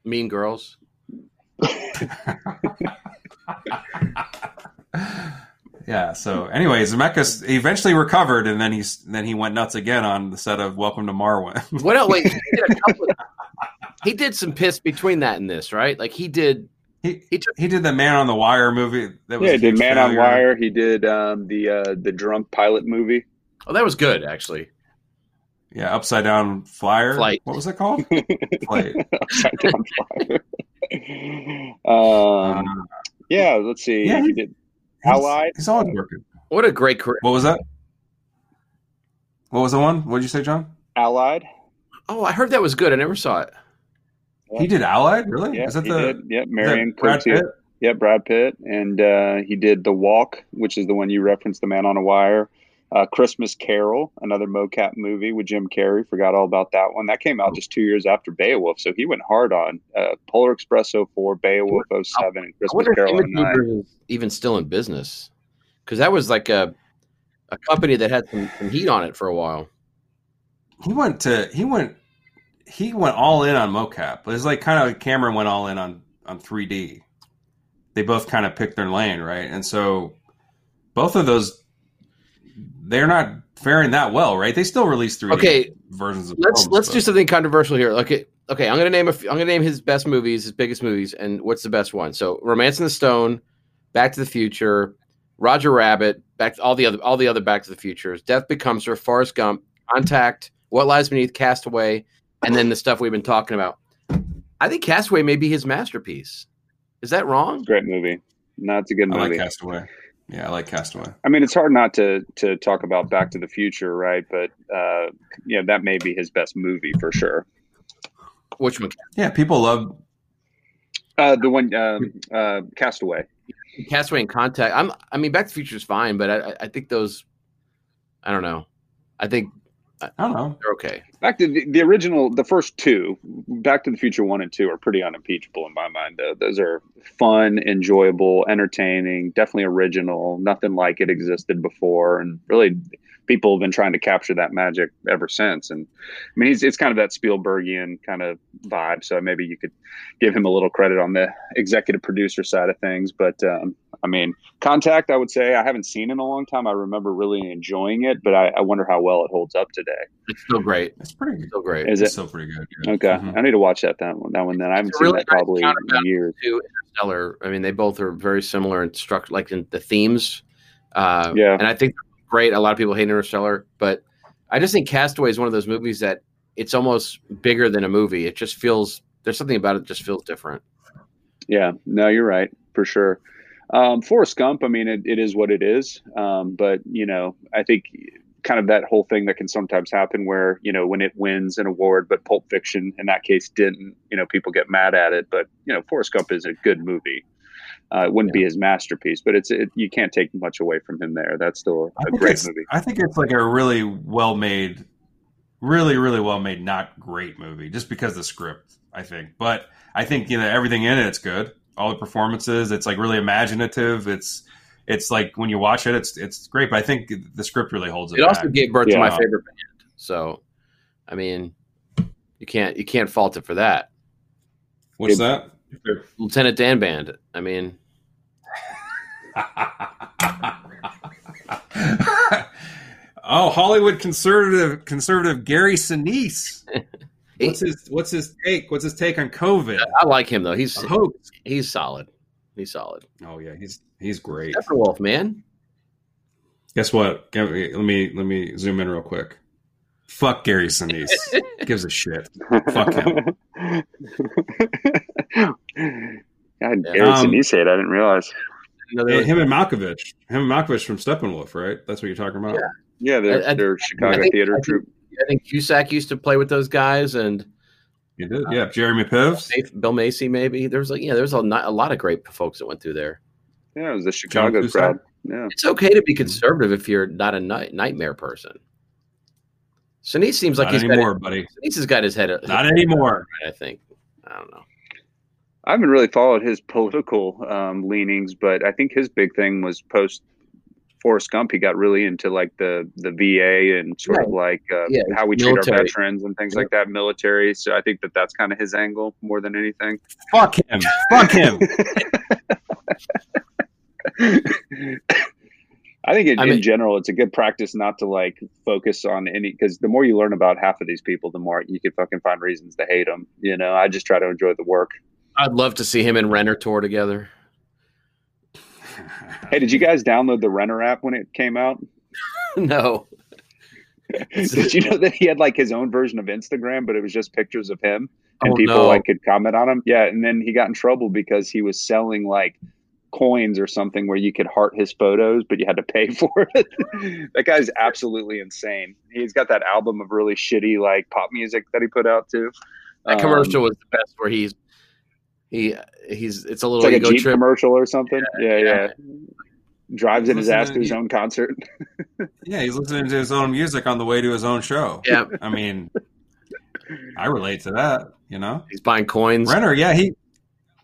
Mean Girls. yeah. So, anyways, Zemeckis eventually recovered, and then he's then he went nuts again on the set of Welcome to Marwen. What else? Wait, he did, a couple of- he did some piss between that and this, right? Like he did. He He took he did the Man on the Wire movie. That was yeah, he did huge Man on failure. Wire. He did um, the uh, the drunk pilot movie. Oh, that was good actually. Yeah, Upside Down Flyer. Flight. What was it called? Flight. Upside down fire. Uh, um, yeah, let's see. yeah, he he- did Allied. He's always working. What a great career. What was that? What was the one? What did you say, John? Allied. Oh, I heard that was good. I never saw it. He did Allied, really? Yeah, Is that he the did. Yep, Marion Brad Cotillard. Pitt? Yep, Brad Pitt, and uh, he did The Walk, which is the one you referenced, The Man on a Wire. Uh, Christmas Carol, another mocap movie with Jim Carrey. Forgot all about that one. That came out just two years after Beowulf, so he went hard on uh, Polar Express 04, Beowulf 07, and Christmas wonder Carol Image 09. Is even still in business because that was like a a company that had some, some heat on it for a while. He went to he went he went all in on mocap. It was like kind of Cameron went all in on on 3D. They both kind of picked their lane, right? And so both of those they're not faring that well, right? They still release 3D Okay, versions of let's films, let's but- do something controversial here. Okay, okay, I'm gonna name a few, I'm gonna name his best movies, his biggest movies, and what's the best one? So, Romancing the Stone, Back to the Future, Roger Rabbit, back all the other all the other Back to the Futures, Death Becomes Her, Forrest Gump, Contact, What Lies Beneath, Castaway, and then the stuff we've been talking about. I think Castaway may be his masterpiece. Is that wrong? Great movie. No, it's a good I like Castaway. Yeah, I like Castaway. I mean, it's hard not to to talk about Back to the Future, right? But uh, yeah, that may be his best movie for sure. Which one? Yeah, people love Uh, the one, um, uh, Castaway. Castaway and Contact. I'm. I mean, Back to the Future is fine, but I, I- I think those. I don't know. I think I don't know. they're okay. Back to the, the original, the first two, Back to the Future one and two, are pretty unimpeachable in my mind. Though those are fun, enjoyable, entertaining, definitely original. Nothing like it existed before, and really, people have been trying to capture that magic ever since. And I mean, he's it's kind of that Spielbergian kind of vibe. So maybe you could give him a little credit on the executive producer side of things. But um, I mean, Contact, I would say I haven't seen in a long time. I remember really enjoying it, but I, I wonder how well it holds up today. It's still great. It's pretty good. Still great. Is It's it? still pretty good. yeah. Okay, Mhm. I need to watch that that one. That one then I haven't It's seen that probably in counterbalance years. to Interstellar. I mean, they both are very similar in structure, like in the themes. Uh, Yeah. and I think they're great. A lot of people hate Interstellar, but I just think Castaway is one of those movies that it's almost bigger than a movie. It just feels there's something about it just feels different. Yeah, no, you're right for sure. Um, Forrest Gump, I mean, it, it is what it is. Um, but you know, I think kind of that whole thing that can sometimes happen where you know when it wins an award, but Pulp Fiction in that case didn't. You know, people get mad at it. But you know, Forrest Gump is a good movie. Uh, it wouldn't be his masterpiece, but it's it, you can't take much away from him there. That's still I a think great movie. I think it's like a really well made, really really well made, not great movie, just because of the script. I think, but I think you know everything in it. It's good. All the performances. It's like really imaginative. It's it's like when you watch it, it's it's great. But I think the script really holds it. It also gave birth to my favorite band. So, I mean, you can't you can't fault it for that. What's that? Lieutenant Dan Band. I mean, oh, Hollywood conservative conservative Gary Sinise. What's his What's his take? What's his take on COVID? I like him though. He's he's solid. He's solid. Oh yeah, he's he's great. Steppenwolf, man. Guess what? Let me let me zoom in real quick. Fuck Gary Sinise. Gives a shit. Fuck him. God, Gary Um, Sinise, I didn't realize. Another, Him and Malkovich. Him and Malkovich from Steppenwolf, right? That's what you're talking about. Yeah, they're, I- I- they're I Chicago think- theater I think- troupe. I think Cusack used to play with those guys, and You did, uh, yeah. Jeremy Pivs. Bill Macy maybe. There was like yeah, there's a, not, a lot of great folks that went through there. Yeah, it was the Chicago crowd. Yeah. It's okay to be conservative if you're not a night, nightmare person. Sinise seems like Not he's anymore, got buddy. his, Sinise has got his head. Not anymore. I think. I don't know. I haven't really followed his political um, leanings, but I think his big thing was post Forrest Gump. He got really into like the the VA and sort of like uh, Yeah, how we treat our veterans and things like that, military. So I think that that's kind of his angle more than anything. Fuck him. Fuck him. I think in, I mean- in general, it's a good practice not to like focus on any because the more you learn about half of these people, the more you can fucking find reasons to hate them. You know, I just try to enjoy the work. I'd love to see him and Renner tour together. Hey, did you guys download the Renner app when it came out? no. did you know that he had like his own version of Instagram, but it was just pictures of him and Oh, people no. like could comment on him? Yeah, and then he got in trouble because he was selling like coins or something where you could heart his photos, but you had to pay for it. that guy's absolutely insane. He's got that album of really shitty like pop music that he put out too. That Um, commercial was the best where he's he he's it's a It's little like a Jeep trip. commercial or something. Yeah, yeah. yeah. Drives in his ass to to his own concert. Yeah, he's listening to his own music on the way to his own show. Yeah, I mean, I relate to that. You know, he's buying coins. Renner. Yeah, he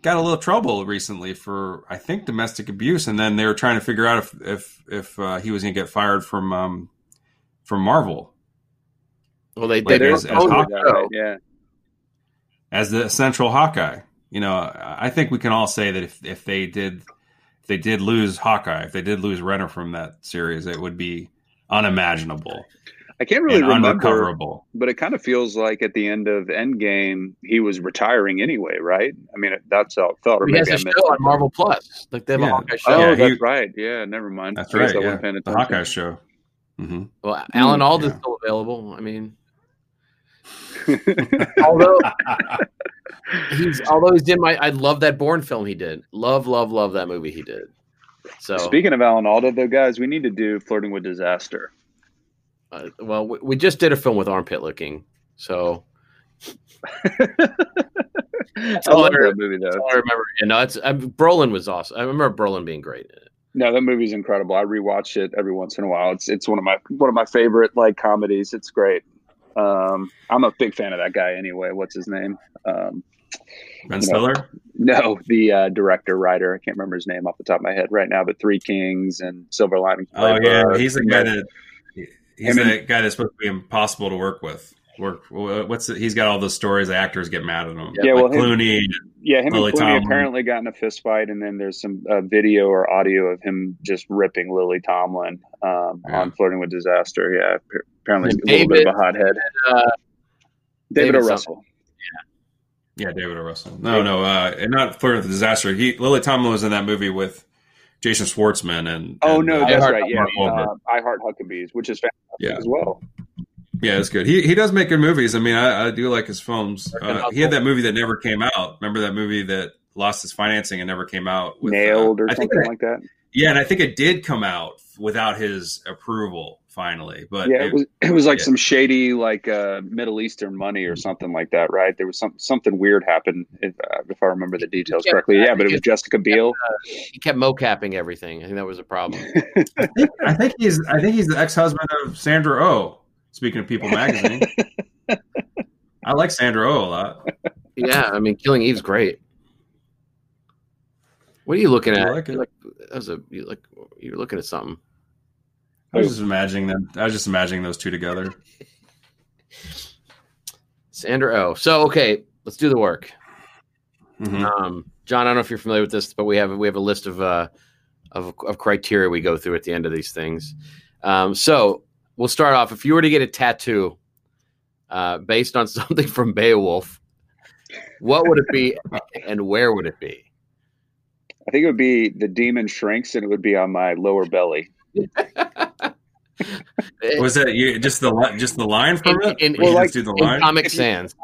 got a little trouble recently for I think domestic abuse, and then they were trying to figure out if if if uh, he was going to get fired from um from Marvel Well, they Like did. as- as Hawk- no. yeah. as the central Hawkeye. You know, I think we can all say that if if they did if they did lose Hawkeye, if they did lose Renner from that series, it would be unimaginable I can't really and remember, but it kind of feels like at the end of Endgame, he was retiring anyway, right? I mean, that's how it felt. Or He maybe has I a show on Marvel Plus. Like they have Yeah. a Hawkeye show. Oh, Yeah, that's he- right. Yeah, never mind. That's I right. Yeah. The. Hawkeye show. Mm-hmm. Well, Alan Mm, Alda's yeah. still available. I mean, although he's although he's in my, I love that Bourne film he did. Love, love, love that movie he did. So, Speaking of Alan Alda, though, guys, we need to do Flirting with Disaster. uh, well, we, we just did a film with armpit looking, So I love that movie, though. I remember, you know, it's I, Brolin was awesome. I remember Brolin being great. in it. No, that movie's incredible. I rewatch it every once in a while. It's it's one of my one of my favorite like comedies. It's great. Um, I'm a big fan of that guy anyway. What's his name? Um, Ben Stiller. no, the uh, director writer. I can't remember his name off the top of my head right now. But Three Kings and Silver Linings. Oh yeah, he's the guy that he's the guy that's supposed to be impossible to work with. Work. What's it? He's got all those stories. The actors get mad at him. Yeah, like well, him- Clooney. Yeah, him Lily and Clooney Tomlin. apparently got in a fist fight, and then there's some uh, video or audio of him just ripping Lily Tomlin um, Yeah. on Flirting with Disaster. Yeah, apparently And a little bit of a hothead. Uh, David, David O. Russell. Yeah, yeah, David O. Russell. No, no, uh, and not Flirting with Disaster. He Lily Tomlin was in that movie with Jason Schwartzman and. Oh and, no, uh, that's Heart- right. Yeah, Mark Wahlberg. uh, I Heart Huckabees, which is fantastic Yeah. as well. Yeah, it's good. He he does make good movies. I mean, I, I do like his films. Uh, he had that movie that never came out. Remember that movie that lost its financing and never came out? With, uh, Nailed or I think something that- like that. Yeah, and I think it did come out without his approval finally. But yeah, it was it was like yeah. some shady like uh, Middle Eastern money or something like that, right? There was some something weird happened if, uh, if I remember the details Yeah, correctly. Yeah, but it was Jessica Biel. he kept mocapping everything. I think that was a problem. I think he's I think he's the ex husband of Sandra Oh. Speaking of People Magazine, I like Sandra Oh a lot. yeah, I mean, Killing Eve's great. What are you looking I at? like it. You're like, that was a you like you're looking at something. I was just imagining them. I was just imagining those two together. Sandra Oh. So okay, let's do the work. Mhm. Um, John, I don't know if you're familiar with this, but we have we have a list of uh, of, of criteria we go through at the end of these things. Um, so we'll start off. If you were to get a tattoo uh, based on something from Beowulf, what would it be, and where would it be? I think it would be the demon shrinks, and it would be on my lower belly. Was that you? Just the just the line from In- it? in- Would well, just do the In line? Comic Sans.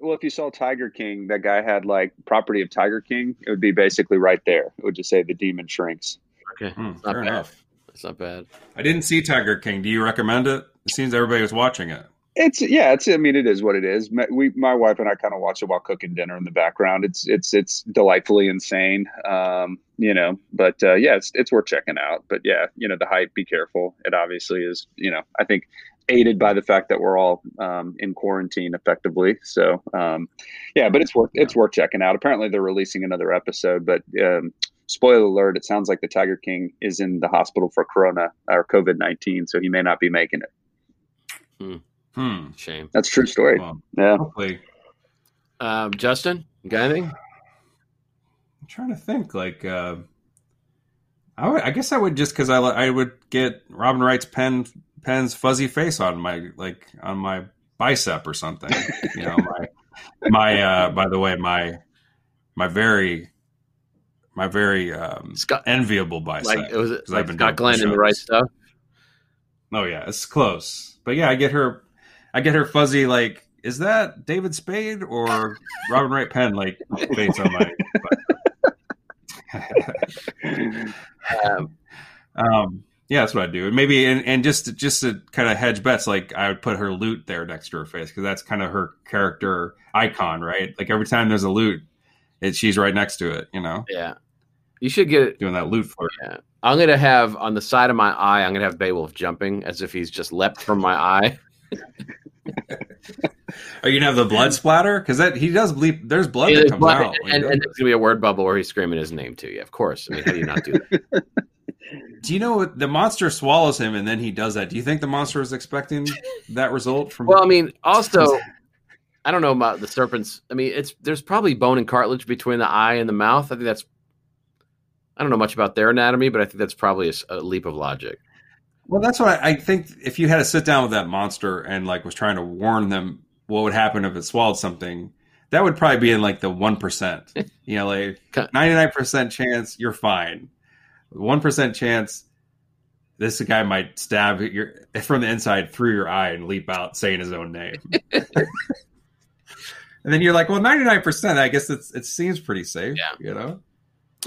Well, if you saw Tiger King, that guy had like property of Tiger King. It would be basically right there. It would just say the demon shrinks. Okay, Hmm, fair bad. enough. It's not bad. I didn't see Tiger King. Do you recommend it? It seems everybody was watching it. It's yeah, it's. I mean, it is what it is. My- We, my wife and I, kind of watch it while cooking dinner in the background. It's it's it's delightfully insane, um, you know. But uh, yeah, it's it's worth checking out. But yeah, you know, the hype. Be careful. It obviously is. You know, I think aided by the fact that we're all um, in quarantine effectively. So um, yeah, but it's worth it's worth checking out. Apparently, they're releasing another episode, but. Um, Spoiler alert! It sounds like the Tiger King is in the hospital for Corona or COVID nineteen, so he may not be making it. Hmm. Shame. That's a true story. Well, Yeah. hopefully, Um, Justin, you got anything? I'm trying to think. Like, uh, I would. I guess I would just because I I would get Robin Wright's pen pen's fuzzy face on my like on my bicep or something. You know, my my. uh By the way, my my very my very um Scott, enviable bicep. like it was 'cause I've Scott Glenn in the right stuff. Oh yeah, it's close. But yeah, I get her I get her fuzzy like is that David Spade or Robin Wright Penn like face on my Um, um yeah, that's what I do. And maybe and, and just just to kind of hedge bets, like I would put her loot there next to her face because that's kind of her character icon, right? Like every time there's a loot, it she's right next to it, you know, yeah, you should get it. doing that loot flirt. Yeah, I'm gonna have on the side of my eye. I'm gonna have Beowulf jumping as if he's just leapt from my eye. Are you gonna have the blood splatter? Because that he does bleep. There's blood Yeah, that comes blood- out. and, and there's gonna be a word bubble where he's screaming his name too. Yeah, of course. I mean, how do you not do that? Do you know what the monster swallows him and then he does that? Do you think the monster is expecting that result from? Well, I mean, also, I don't know about the serpents. I mean, it's there's probably bone and cartilage between the eye and the mouth. I think that's. I don't know much about their anatomy, but I think that's probably a leap of logic. well, that's what I, I think. If you had to sit down with that monster and like was trying to warn them what would happen if it swallowed something, that would probably be in like the one percent. You know, like ninety nine percent chance you're fine. One percent chance this guy might stab your from the inside through your eye and leap out saying his own name. and then you're like, well, ninety nine percent. I guess it's it seems pretty safe. Yeah. you know.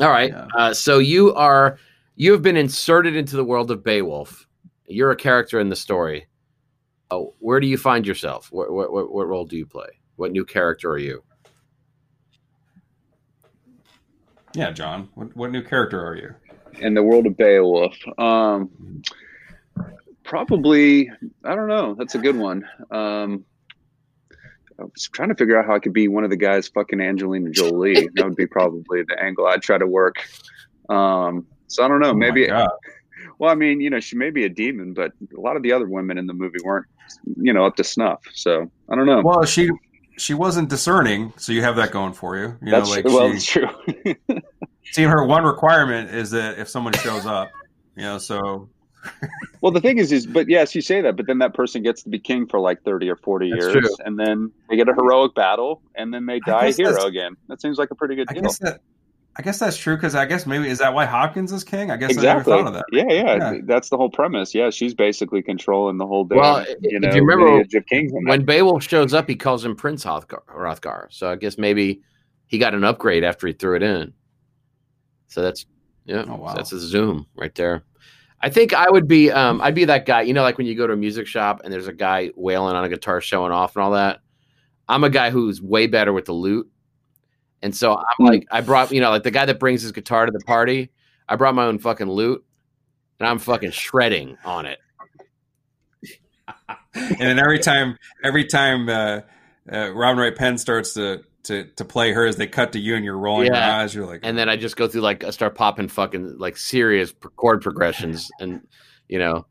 All right. Yeah. Uh, so you are you have been inserted into the world of Beowulf. You're a character in the story. Oh, where do you find yourself? What, what, what, what role do you play? What new character are you? Yeah, John. What, what new character are you? in the world of Beowulf. Um, probably, I don't know. That's a good one. Um, I was trying to figure out how I could be one of the guys fucking Angelina Jolie. that would be probably the angle I'd try to work. Um, so I don't know. Oh Maybe. Well, I mean, you know, she may be a demon, but a lot of the other women in the movie weren't, you know, up to snuff. So I don't know. Well, she she wasn't discerning, so you have that going for you. You That's know, like well, she, true. see, her one requirement is that if someone shows up, you know, so Well, the thing is, is but yes, you say that, but then that person gets to be king for like thirty or forty That's years, true. and then they get a heroic battle, and then they die a hero again. That seems like a pretty good I deal. guess that I guess that's true because I guess maybe is that why Hopkins is king? I guess exactly. I never thought of that. Yeah, yeah, Yeah. That's the whole premise. Yeah, she's basically controlling the whole damn, Well, i- you if you remember of When Beowulf shows up, he calls him Prince Hrothgar. Hrothgar. So I guess maybe he got an upgrade after he threw it in. So that's yeah, Oh, wow. so that's a zoom right there. I think I would be um I'd be that guy, you know, like when you go to a music shop and there's a guy wailing on a guitar showing off and all that. I'm a guy who's way better with the lute. And so I'm Hmm. like I brought, you know, like the guy that brings his guitar to the party, I brought my own fucking lute and I'm fucking shredding on it. And then every time, every time uh, uh, Robin Wright Penn starts to, to to play her as they cut to you and you're rolling your eyes. You're like, and then I just go through like I start popping fucking like serious chord progressions, and you know,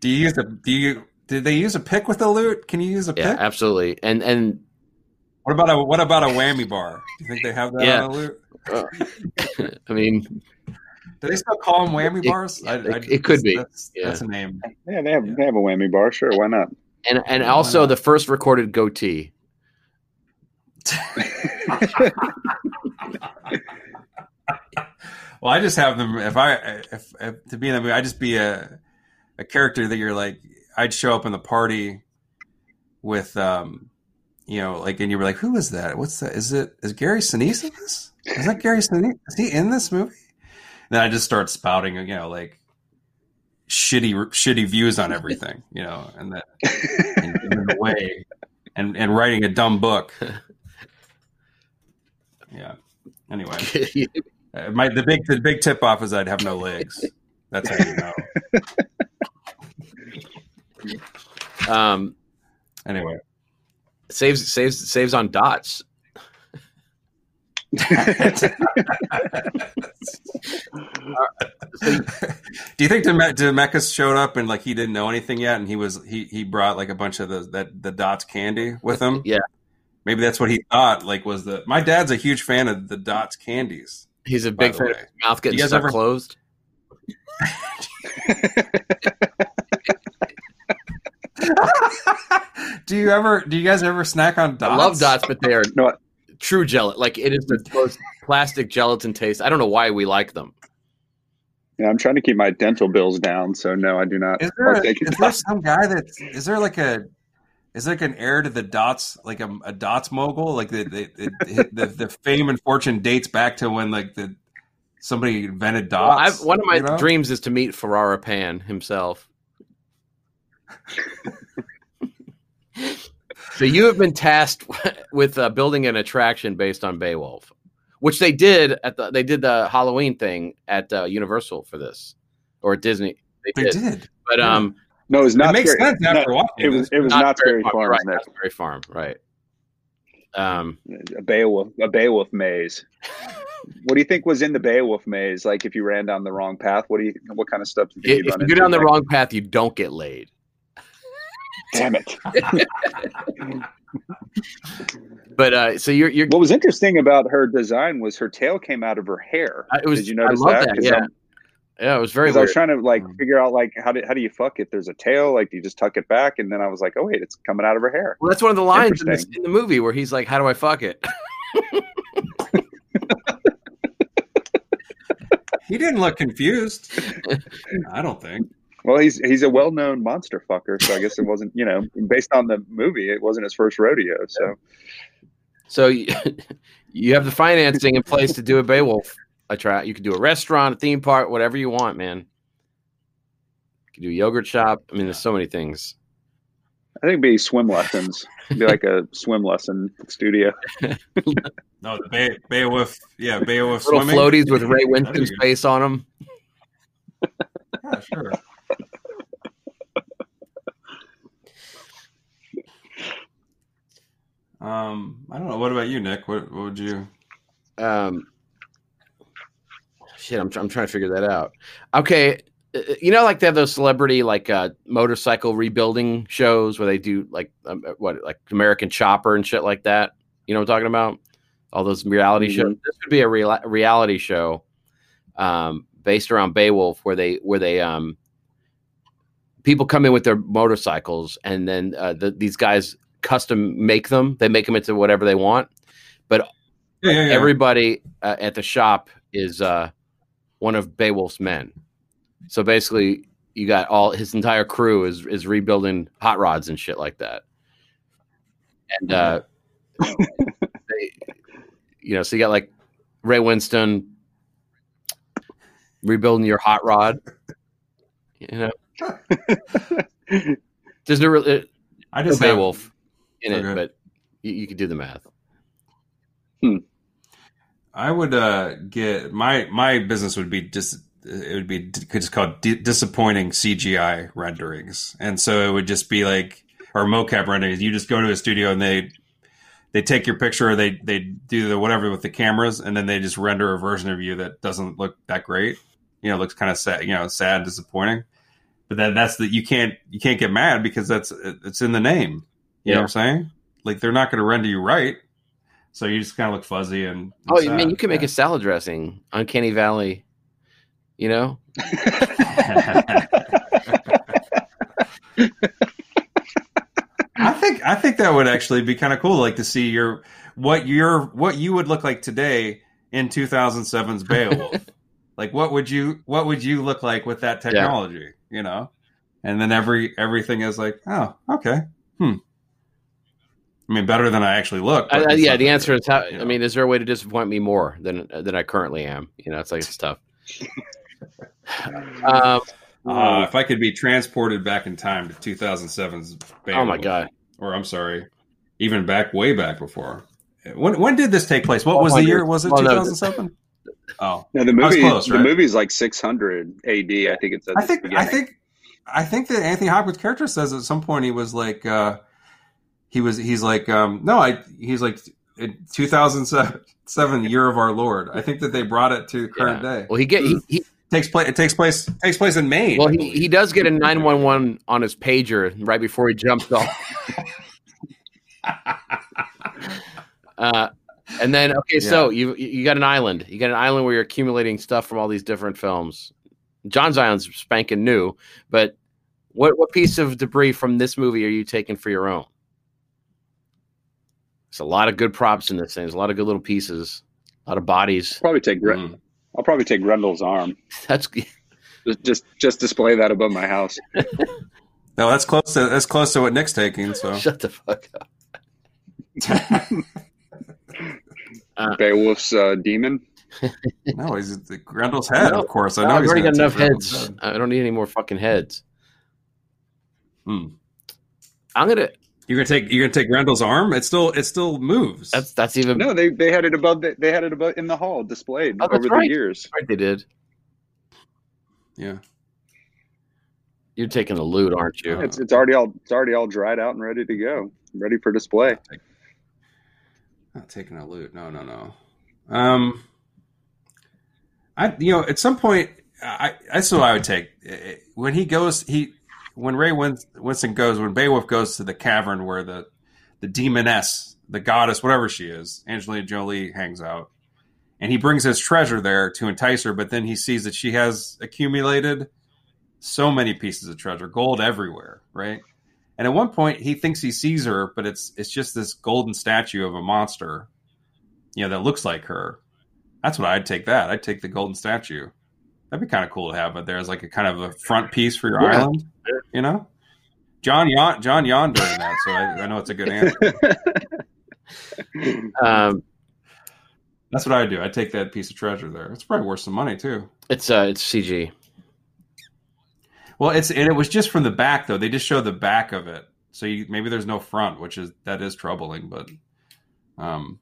do you use a do you did they use a pick with the lute? Can you use a yeah, pick? absolutely, and and What about a what about a whammy bar? Do you think they have that Yeah. on a lute? uh, I mean, Do they still call them whammy It- bars? yeah, it- it could be. That's, Yeah. that's a name. Yeah, they have Yeah. they have a whammy bar. Sure, why not? And and also the first recorded goatee. Well, I just have them. If I if, if to be in that movie, I just be a a character that you're like. I'd show up in the party with um, you know, like, and you were like, "Who is that? What's that? Is it is Gary Sinise in this? Is that Gary Sinise? Is he in this movie?" And then I just start spouting, you know, like shitty shitty views on everything, you know, and that and giving it away and and writing a dumb book. Yeah. Anyway. Uh, my the big the big tip off is I'd have no legs. That's how you know. um, Anyway, saves saves saves on dots. do you think Deme- showed up and like he didn't know anything yet, and he was he he brought like a bunch of the that the dots candy with him? Yeah. Maybe that's what he thought. Like was the my dad's a huge fan of the dots candies. He's a big fan of his mouth getting You stuck ever- closed. do you ever do you guys ever snack on dots? I love dots, but they are No, true gelatin. Like it is the most plastic gelatin taste. I don't know why we like them. yeah, I'm trying to keep my dental bills down, so no, I do not. Is there, a, is there some guy that's is there like a is like an heir to the dots like a, a dots mogul like the the, the the fame and fortune dates back to when like the somebody invented Well, dots. I've, one of my you know? dreams is to meet Ferrara Pan himself. so you have been tasked with uh, building an attraction based on Beowulf, which they did at the they did the Halloween thing at uh, Universal for this or Disney. They, They did. did. but yeah. um, No, it was not. it makes very, sense after watching It was it was not, very Farms, right, Nick. Knott's Berry Farm, right? Um, A Beowulf, a Beowulf maze. What do you think was in the Beowulf maze? Like if you ran down the wrong path, what do you? What kind of stuff did you if run you go into? down the Nick? wrong path, you don't get laid. Damn it! But uh, so you're you're What was interesting about her design was her tail came out of her hair. I- it was. Did you notice I love that? that. 'Cause Yeah, I'm- yeah, it was very. 'cause I was trying to like Mm. figure out like how do how do you fuck if there's a tail? Like do you just tuck it back? And then I was like, oh wait, it's coming out of her hair. Well, that's one of the lines in, this, in the movie where he's like, "How do I fuck it?" He didn't look confused. I don't think. Well, he's he's a well known monster fucker, so I guess it wasn't you know based on the movie, it wasn't his first rodeo. So So you, you have the financing in place to do a Beowulf attract. You could do a restaurant, a theme park, whatever you want, man. You could do a yogurt shop. I mean, there's so many things. I think it'd be swim lessons. It'd be like a swim lesson studio. No, the Be- Beowulf. Yeah, Beowulf Little swimming. floaties with Ray There Winstone's face on them. Yeah, sure. Um, I don't know. What about you, Nick? What, what would you? Um, shit, I'm, I'm trying to figure that out. Okay, uh, you know, like they have those celebrity like uh, motorcycle rebuilding shows where they do like um, uh, what like American Chopper and shit like that. You know what I'm talking about? All those reality Mhm. shows. This would be a real- reality show um, based around Beowulf, where they where they um, people come in with their motorcycles, and then uh, the, these guys custom make them. They make them into whatever they want. Yeah, yeah, yeah. Everybody uh, at the shop is uh, one of Beowulf's men. So basically, you got all his entire crew is is rebuilding hot rods and shit like that. And uh, they, you know, so you got like Ray Winstone rebuilding your hot rod. You know, there's no real uh, I no just have- Beowulf in it, but you, you could do the math. I would uh, get my my business would be just it would be could just called di- disappointing CGI renderings, and so it would just be like or mocap renderings. You just go to a studio and they they take your picture, or they they do the whatever with the cameras, and then they just render a version of you that doesn't look that great. You know, looks kind of sad, you know, sad, disappointing. But then that's the you can't you can't get mad because that's it's in the name. You know what I'm saying? Like they're not going to render you right. So you just kind of look fuzzy and, and Oh, sad. man, you can make Yeah. a salad dressing, Uncanny Valley You know, I think I think that would actually be kind of cool, like to see your what your what you would look like today in 2007's Beowulf. like what would you what would you look like with that technology? You know, and then every everything is like, oh, okay, hmm. I mean, better than I actually look. I, I- yeah. The that answer is how. you I mean, is there a way to disappoint me more than than I currently am? You know, it's like it's tough. um, Uh, if I could be transported back in time to 2007's Beowulf, oh my god. or I'm sorry, even back way back before. When when did this take place? What was the year? Was it 2007? Oh, No, the movie, close, the right? movie's like 600 AD. I think it's. At I the think I think I think that Anthony Hopkins' character says at some point he was like uh, he was he's like um, no I he's like in 2007 year of our Lord. I think that they brought it to current Yeah. day. Well, he get he, he takes place it takes place takes place in Maine. well he, he does get a nine one one on his pager right before he jumps off. uh, and then okay, so you you got an island. You got an island where you're accumulating stuff from all these different films. John's Island's spanking new, but what what piece of debris from this movie are you taking for your own? There's a lot of good props in this thing. There's a lot of good little pieces, a lot of bodies. probably take. Gre- Mm. I'll probably take Grendel's arm. That's Just, just, just display that above my house. No, that's close to that's close to what Nick's taking. So shut the fuck up. Uh, Beowulf's uh, demon. no, he's the Grendel's head, No. of course. I No, know I've he's already got enough Grendel's heads. head. I don't need any more fucking heads. Hmm. I'm gonna. You're gonna take you're gonna take Grendel's arm. It still it still moves. That's that's even. No, they they had it above. The, they had it above in the hall displayed Oh, over right. the years. right. They did. yeah. You're taking the loot, aren't you? It's it's already all it's already all dried out and ready to go, ready for display. Not taking a loot. No, no, no. Um, I you know at some point I that's what I would take Eh, when he goes he when Ray Winstone goes when Beowulf goes to the cavern where the the demoness the goddess whatever she is Angelina Jolie hangs out and he brings his treasure there to entice her but then he sees that she has accumulated so many pieces of treasure gold everywhere right? And at one point he thinks he sees her but it's it's just this golden statue of a monster you know that looks like her. That's what I'd take that. I'd take the golden statue that'd be kind of cool to have but there's like a kind of a front piece for your Yeah. island you know John yawned John yawned during that so I, I know it's a good answer Um, that's what I'd do I'd take that piece of treasure there it's probably worth some money too it's uh, it's CG. Well, it's and it was just from the back though. They just show the back of it, so you, maybe there's no front, which is that is troubling. But um,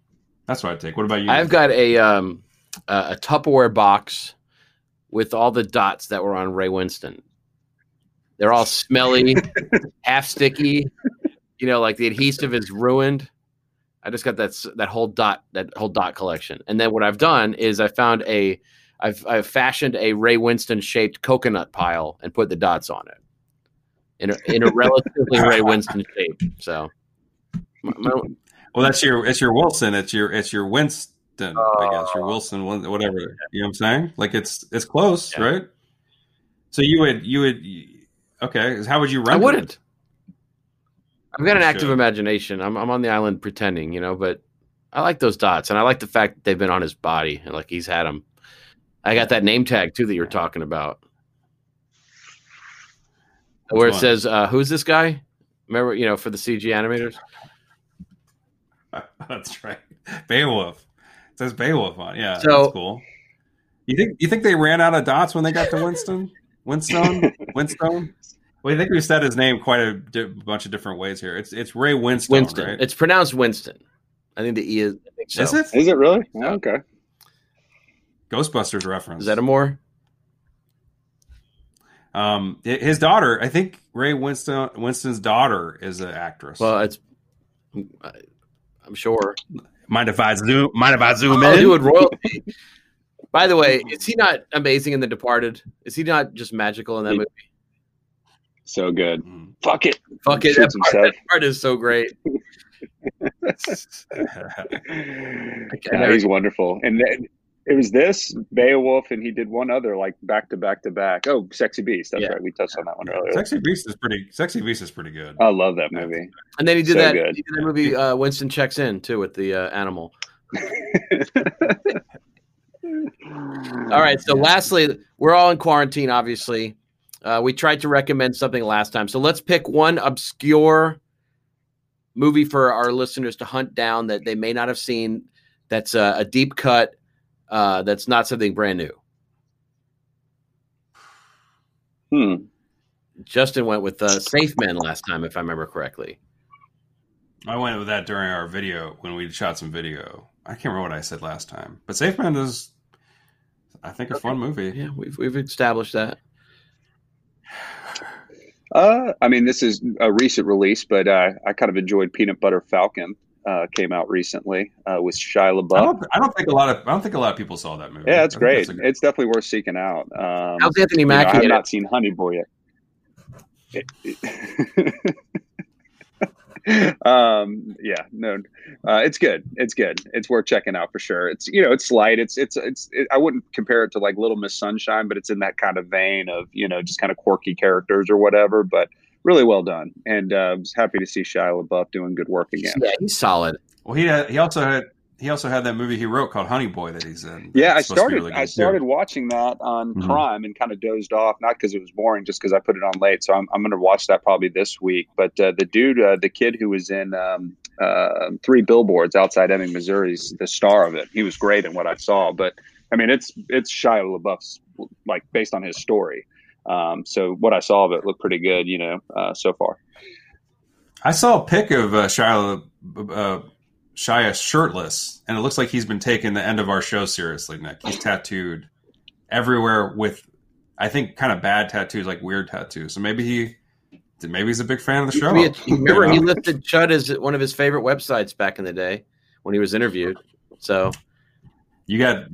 that's what I take. What about you? I've got a um a a Tupperware box with all the dots that were on Ray Winstone. They're all smelly, half sticky. You know, like the adhesive is ruined. I just got that that whole dot that whole dot collection. And then what I've done is I found a I've I've fashioned a Ray Winstone shaped coconut pile and put the dots on it in a, in a relatively Ray Winstone shape. So my- my- well, that's your it's your Wilson. It's your it's your Winston. I guess your Oh. Wilson, whatever. You know what I'm saying? Like it's it's close, Yeah. right? So you would you would okay? How would you run? I wouldn't. I've got an You active should. imagination. I'm I'm on the island pretending, you know, but I like those dots, and I like the fact that they've been on his body and like he's had them. I got that name tag too that you were talking about, where it one? says, uh, "Who's this guy?" Remember, you know, for the CG animators. That's right. Beowulf. It says Beowulf on. Yeah, So- that's cool. You think you think they ran out of dots when they got to Winston? Winstone? Winstone? Well, I think we said his name quite a di- bunch of different ways here. It's it's Ray Winston, Winston. right? It's pronounced Winston. I think the E is. I think so. Is it Is it really? Okay. Ghostbusters reference? Is that a more? um his daughter? I think Ray Winston Winston's daughter is an actress. Well, it's. I'm sure. Mind if I zoom? Mind if I zoom Oh, in? dude, royalty. By the way, is he not amazing in The Departed? Is he not just magical in that movie? So good. Mm. Fuck it. Fuck it, that Shoots part, himself. that part is so great. I Yeah, he's wonderful. And then It was this Beowulf, and he did one other like back to back to back. Oh, Sexy Beast. That's Yeah. right. We touched on that one earlier. Sexy Beast is pretty. Sexy Beast is pretty good. I love that movie. And then he did So that. good. He did that movie. Uh, Winston checks in too with the uh, animal. All right. So, lastly, we're all in quarantine. Obviously, uh, we tried to recommend something last time. So let's pick one obscure movie for our listeners to hunt down that they may not have seen. That's a, a deep cut. Uh, that's not something brand new. Hmm. Justin went with uh, Safe Men last time, if I remember correctly. I went with that during our video when we shot some video. I can't remember what I said last time, but Safe Men is, I think, a fun movie. Yeah, we've we've established that. Uh, I mean, this is a recent release, but uh, I kind of enjoyed Peanut Butter Falcon. Uh, came out recently uh, with Shia I LaBeouf. don't, I don't think a lot of I don't think a lot of people saw that movie. Yeah, it's I great. that's good- It's definitely worth seeking out. Um, How's Anthony you know, I Mackie have in it? not seen Honey Boy yet. um, yeah, no, uh, it's good. It's good. It's worth checking out for sure. It's you know, it's light. It's it's it's. It, I wouldn't compare it to like Little Miss Sunshine, but it's in that kind of vein of you know just kind of quirky characters or whatever. But really well done, and uh, I was happy to see Shia LaBeouf doing good work again. Yeah, he's solid. Well, he had, he also had he also had that movie he wrote called Honey Boy that he's in. Yeah, I It's supposed to be started. really good, I too. started watching that on Mhm. Prime and kind of dozed off, not because it was boring, just because I put it on late. So I'm, I'm going to watch that probably this week. But uh, the dude, uh, the kid who was in um, uh, Three Billboards outside Ebbing, Missouri, is the star of it. He was great in what I saw. But I mean, it's it's Shia LaBeouf's like based on his story. Um, so what I saw of it looked pretty good, you know, uh, so far. I saw a pic of uh, Shia uh, Shia shirtless, and it looks like he's been taking the end of our show seriously. Nick, he's tattooed everywhere with, I think, kind of bad tattoos, like weird tattoos. So maybe he, maybe he's a big fan of the show. Maybe it- remember, You he know? listed Chud as one of his favorite websites back in the day when he was interviewed. So You got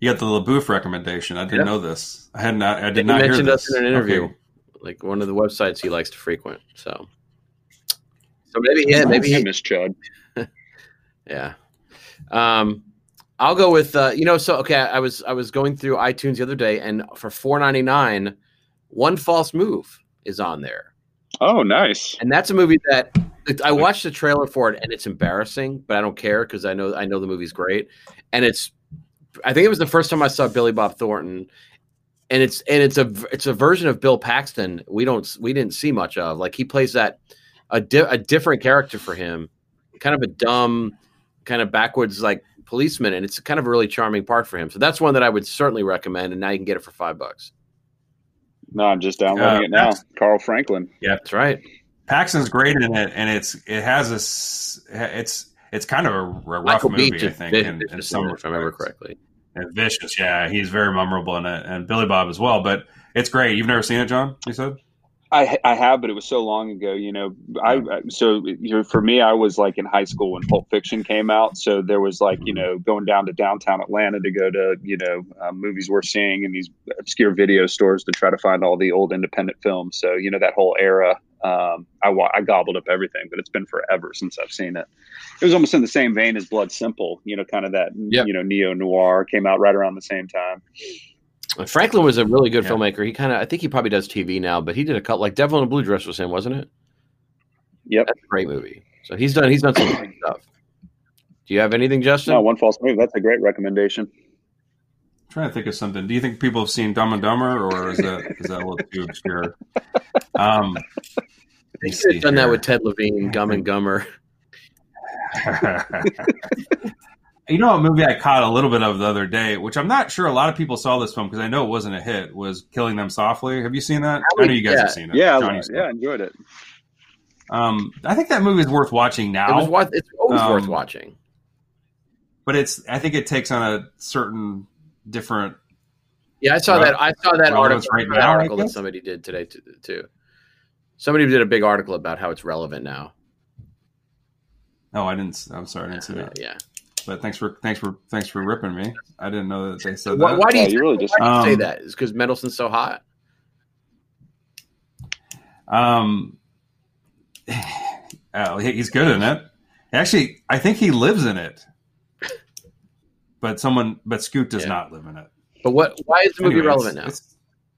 you got the LaBeouf recommendation. I didn't Yeah. know this. I had not. I he did not hear mentioned this. us in an interview, Okay. like one of the websites he likes to frequent. So, so maybe yeah, maybe I he, miss Chud. yeah. Um, I'll go with uh, you know. So okay, I was I was going through iTunes the other day, and for four ninety nine, one false move is on there. Oh, nice. and that's a movie that I watched the trailer for it, and it's embarrassing, but I don't care because I know I know the movie's great, and it's I think it was the first time I saw Billy Bob Thornton, and it's and it's a it's a version of Bill Paxton we don't we didn't see much of like he plays that a di- a different character for him, kind of a dumb, kind of backwards like policeman, and it's kind of a really charming part for him. So that's one that I would certainly recommend, and now you can get it for five bucks. No, I'm just downloading Uh, it now. Carl Franklin. Yeah, that's right. Paxton's great in it, and it's it has this. It's it's kind of a, a rough Michael movie, Beach I think, vi- in, in some if I remember respects. correctly. And vicious, yeah, he's very memorable in it, and Billy Bob as well. But it's great. You've never seen it, John? You said I I have, but it was so long ago. You know, I so you know, for me, I was like in high school when Pulp Fiction came out. So there was like you know going down to downtown Atlanta to go to you know uh, movies we're seeing in these obscure video stores to try to find all the old independent films. So you know that whole era. Um, I wa- I gobbled up everything, but it's been forever since I've seen it. It was almost in the same vein as Blood Simple. You know, kind of that Yep. you know neo noir came out right around the same time. Franklin was a really good Yeah. filmmaker. He kind of, I think he probably does TV now, but he did a couple like Devil in a Blue Dress was him, wasn't it? Yep. That's a great movie. So he's done, he's done some great stuff. Do you have anything, Justin? No, one false move. That's a great recommendation. I'm trying to think of something. Do you think people have seen Dumb and Dumber, or is that is that a little too obscure? Um, He let's could see have done that with Ted Levine, Gum and Gummer. you know, a movie I caught a little bit of the other day, which I'm not sure a lot of people saw this film because I know it wasn't a hit. Was Killing Them Softly? Have you seen that? I know you guys Yeah. have seen it. Yeah, John, I- yeah. I enjoyed it. Um, I think that movie is worth watching It now, was it's always Um, worth watching. but it's I think it takes on a certain different. Yeah, I saw Right. that. I saw that article. right that now, article that somebody did today t- too. Somebody did a big article about how it's relevant now. Oh, I didn't. I'm sorry, I didn't see Uh, that. yeah. But thanks for thanks for thanks for ripping me. I didn't know that they said Why, that. why do you, Yeah, you really just- why do you say Um, that? Is because Mendelsohn's so hot? Um, oh, he's good in it. Actually, I think he lives in it. But someone, but Scoot does Yeah. not live in it. But what? Why is the movie Anyway, relevant it's- now? it's-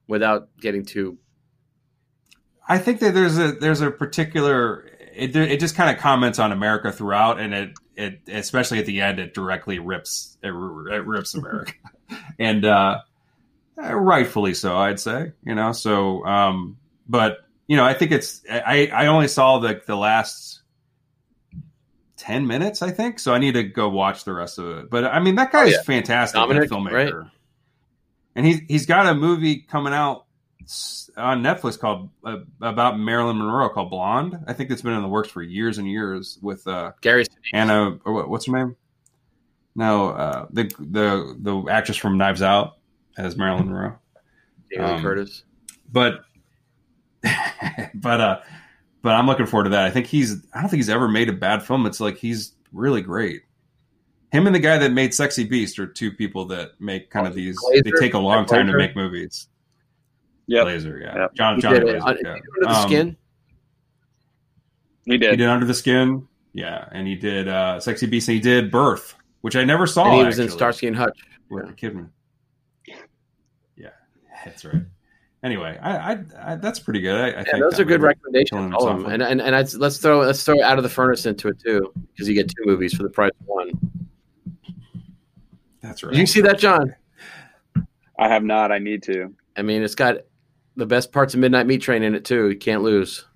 Without getting too. I think that there's a there's a particular it it just kind of comments on America throughout, and it it especially at the end it directly rips it, it rips America, and uh, uh, rightfully so, I'd say. You know, so um, but you know, I think it's I I only saw the the last. 10 minutes, I think. So I need to go watch the rest of it. But I mean, that guy Oh, yeah. fantastic Dominik, filmmaker. And he's he's got a movie coming out on Netflix called uh, about Marilyn Monroe called Blonde. I think it's been in the works for years and years with uh, Gary. Anna or what, what's her name? No, uh, the the the actress from Knives Out as Marilyn Monroe. Jamie um, Curtis. But but uh but I'm looking forward to that. I think he's I don't think he's ever made a bad film. It's like he's really great. Him and the guy that made Sexy Beast are two people that make kind of these. they take a long time to make movies. Yep. Laser, yeah. Yep. John John did, Glazer. Uh, yeah. Under the Um, skin. He did. He did. did Under the Skin, yeah, and he did uh, Sexy Beast, and he did Birth, which I never saw. and he was in actually. Starsky and Hutch. With the Kidman. Yeah, that's right. Anyway, I, I, I that's pretty good. I, I Yeah, think those are good recommendations. All of them. And and and I'd, let's throw let's throw out of the furnace into it too, because you get two movies for the price of one. That's right. Did you see that, John? I have not. I need to. I mean, it's got the best parts of Midnight Meat Train in it too. You can't lose.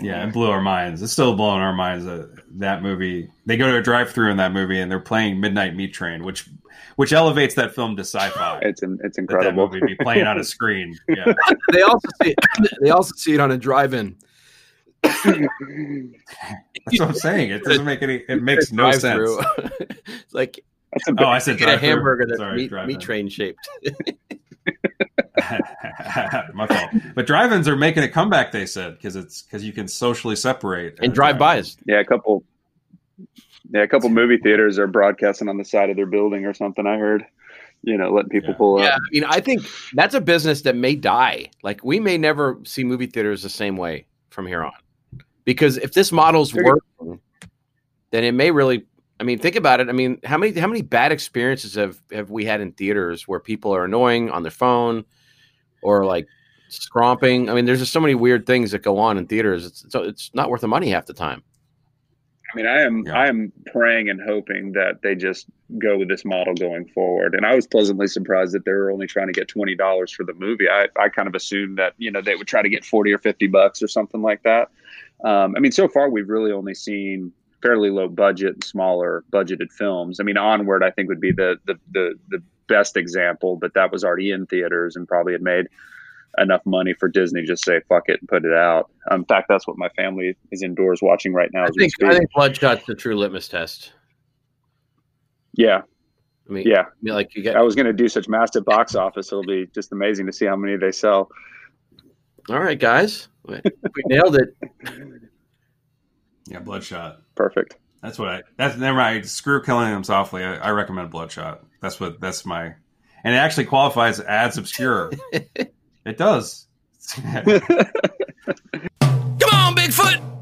Yeah, it blew our minds. It's still blowing our minds that that movie. They go to a drive-through in that movie, and they're playing Midnight Meat Train, which which elevates that film to sci-fi. It's it's that that incredible. movie be playing on a screen. Yeah, They also see they also see it on a drive-in. that's what I'm saying. It doesn't make any. It makes no sense. It's like That's a Oh, I said get a hamburger that's Sorry, meat, drive-in. meat train shaped. My fault. But drive-ins are making a comeback. They said because it's because you can socially separate and drive-in. drive-bys. yeah, a couple. Yeah, a couple movie theaters are broadcasting on the side of their building or something. I heard. You know, letting people Yeah. pull Yeah, up. I mean, I think that's a business that may die. Like we may never see movie theaters the same way from here on, because if this model's working, then it may really. I mean, think about it. I mean, how many how many bad experiences have have we had in theaters where people are annoying on their phone, or like scromping? I mean, there's just so many weird things that go on in theaters. It's so it's not worth the money half the time. I mean, I am Yeah. I am praying and hoping that they just go with this model going forward. And I was pleasantly surprised that they were only trying to get twenty dollars for the movie. I, I kind of assumed that you know they would try to get forty or fifty bucks or something like that. Um, I mean, so far we've really only seen fairly low budget, smaller budgeted films. I mean, Onward I think would be the the the, the best example, but that was already in theaters and probably had made enough money for Disney to just say fuck it and put it out. Um, in fact, that's what my family is indoors watching right now. I as think. I think Bloodshot's the true litmus test. yeah, I mean, yeah. I mean, like you get I was going to do such massive box office. It'll be just amazing to see how many they sell. all right, guys, we nailed it. Yeah, Bloodshot. Perfect. That's what I. That's never mind. Screw killing them softly. I, I recommend Bloodshot. That's what. That's my. And it actually qualifies as obscure. it does. Come on, Bigfoot!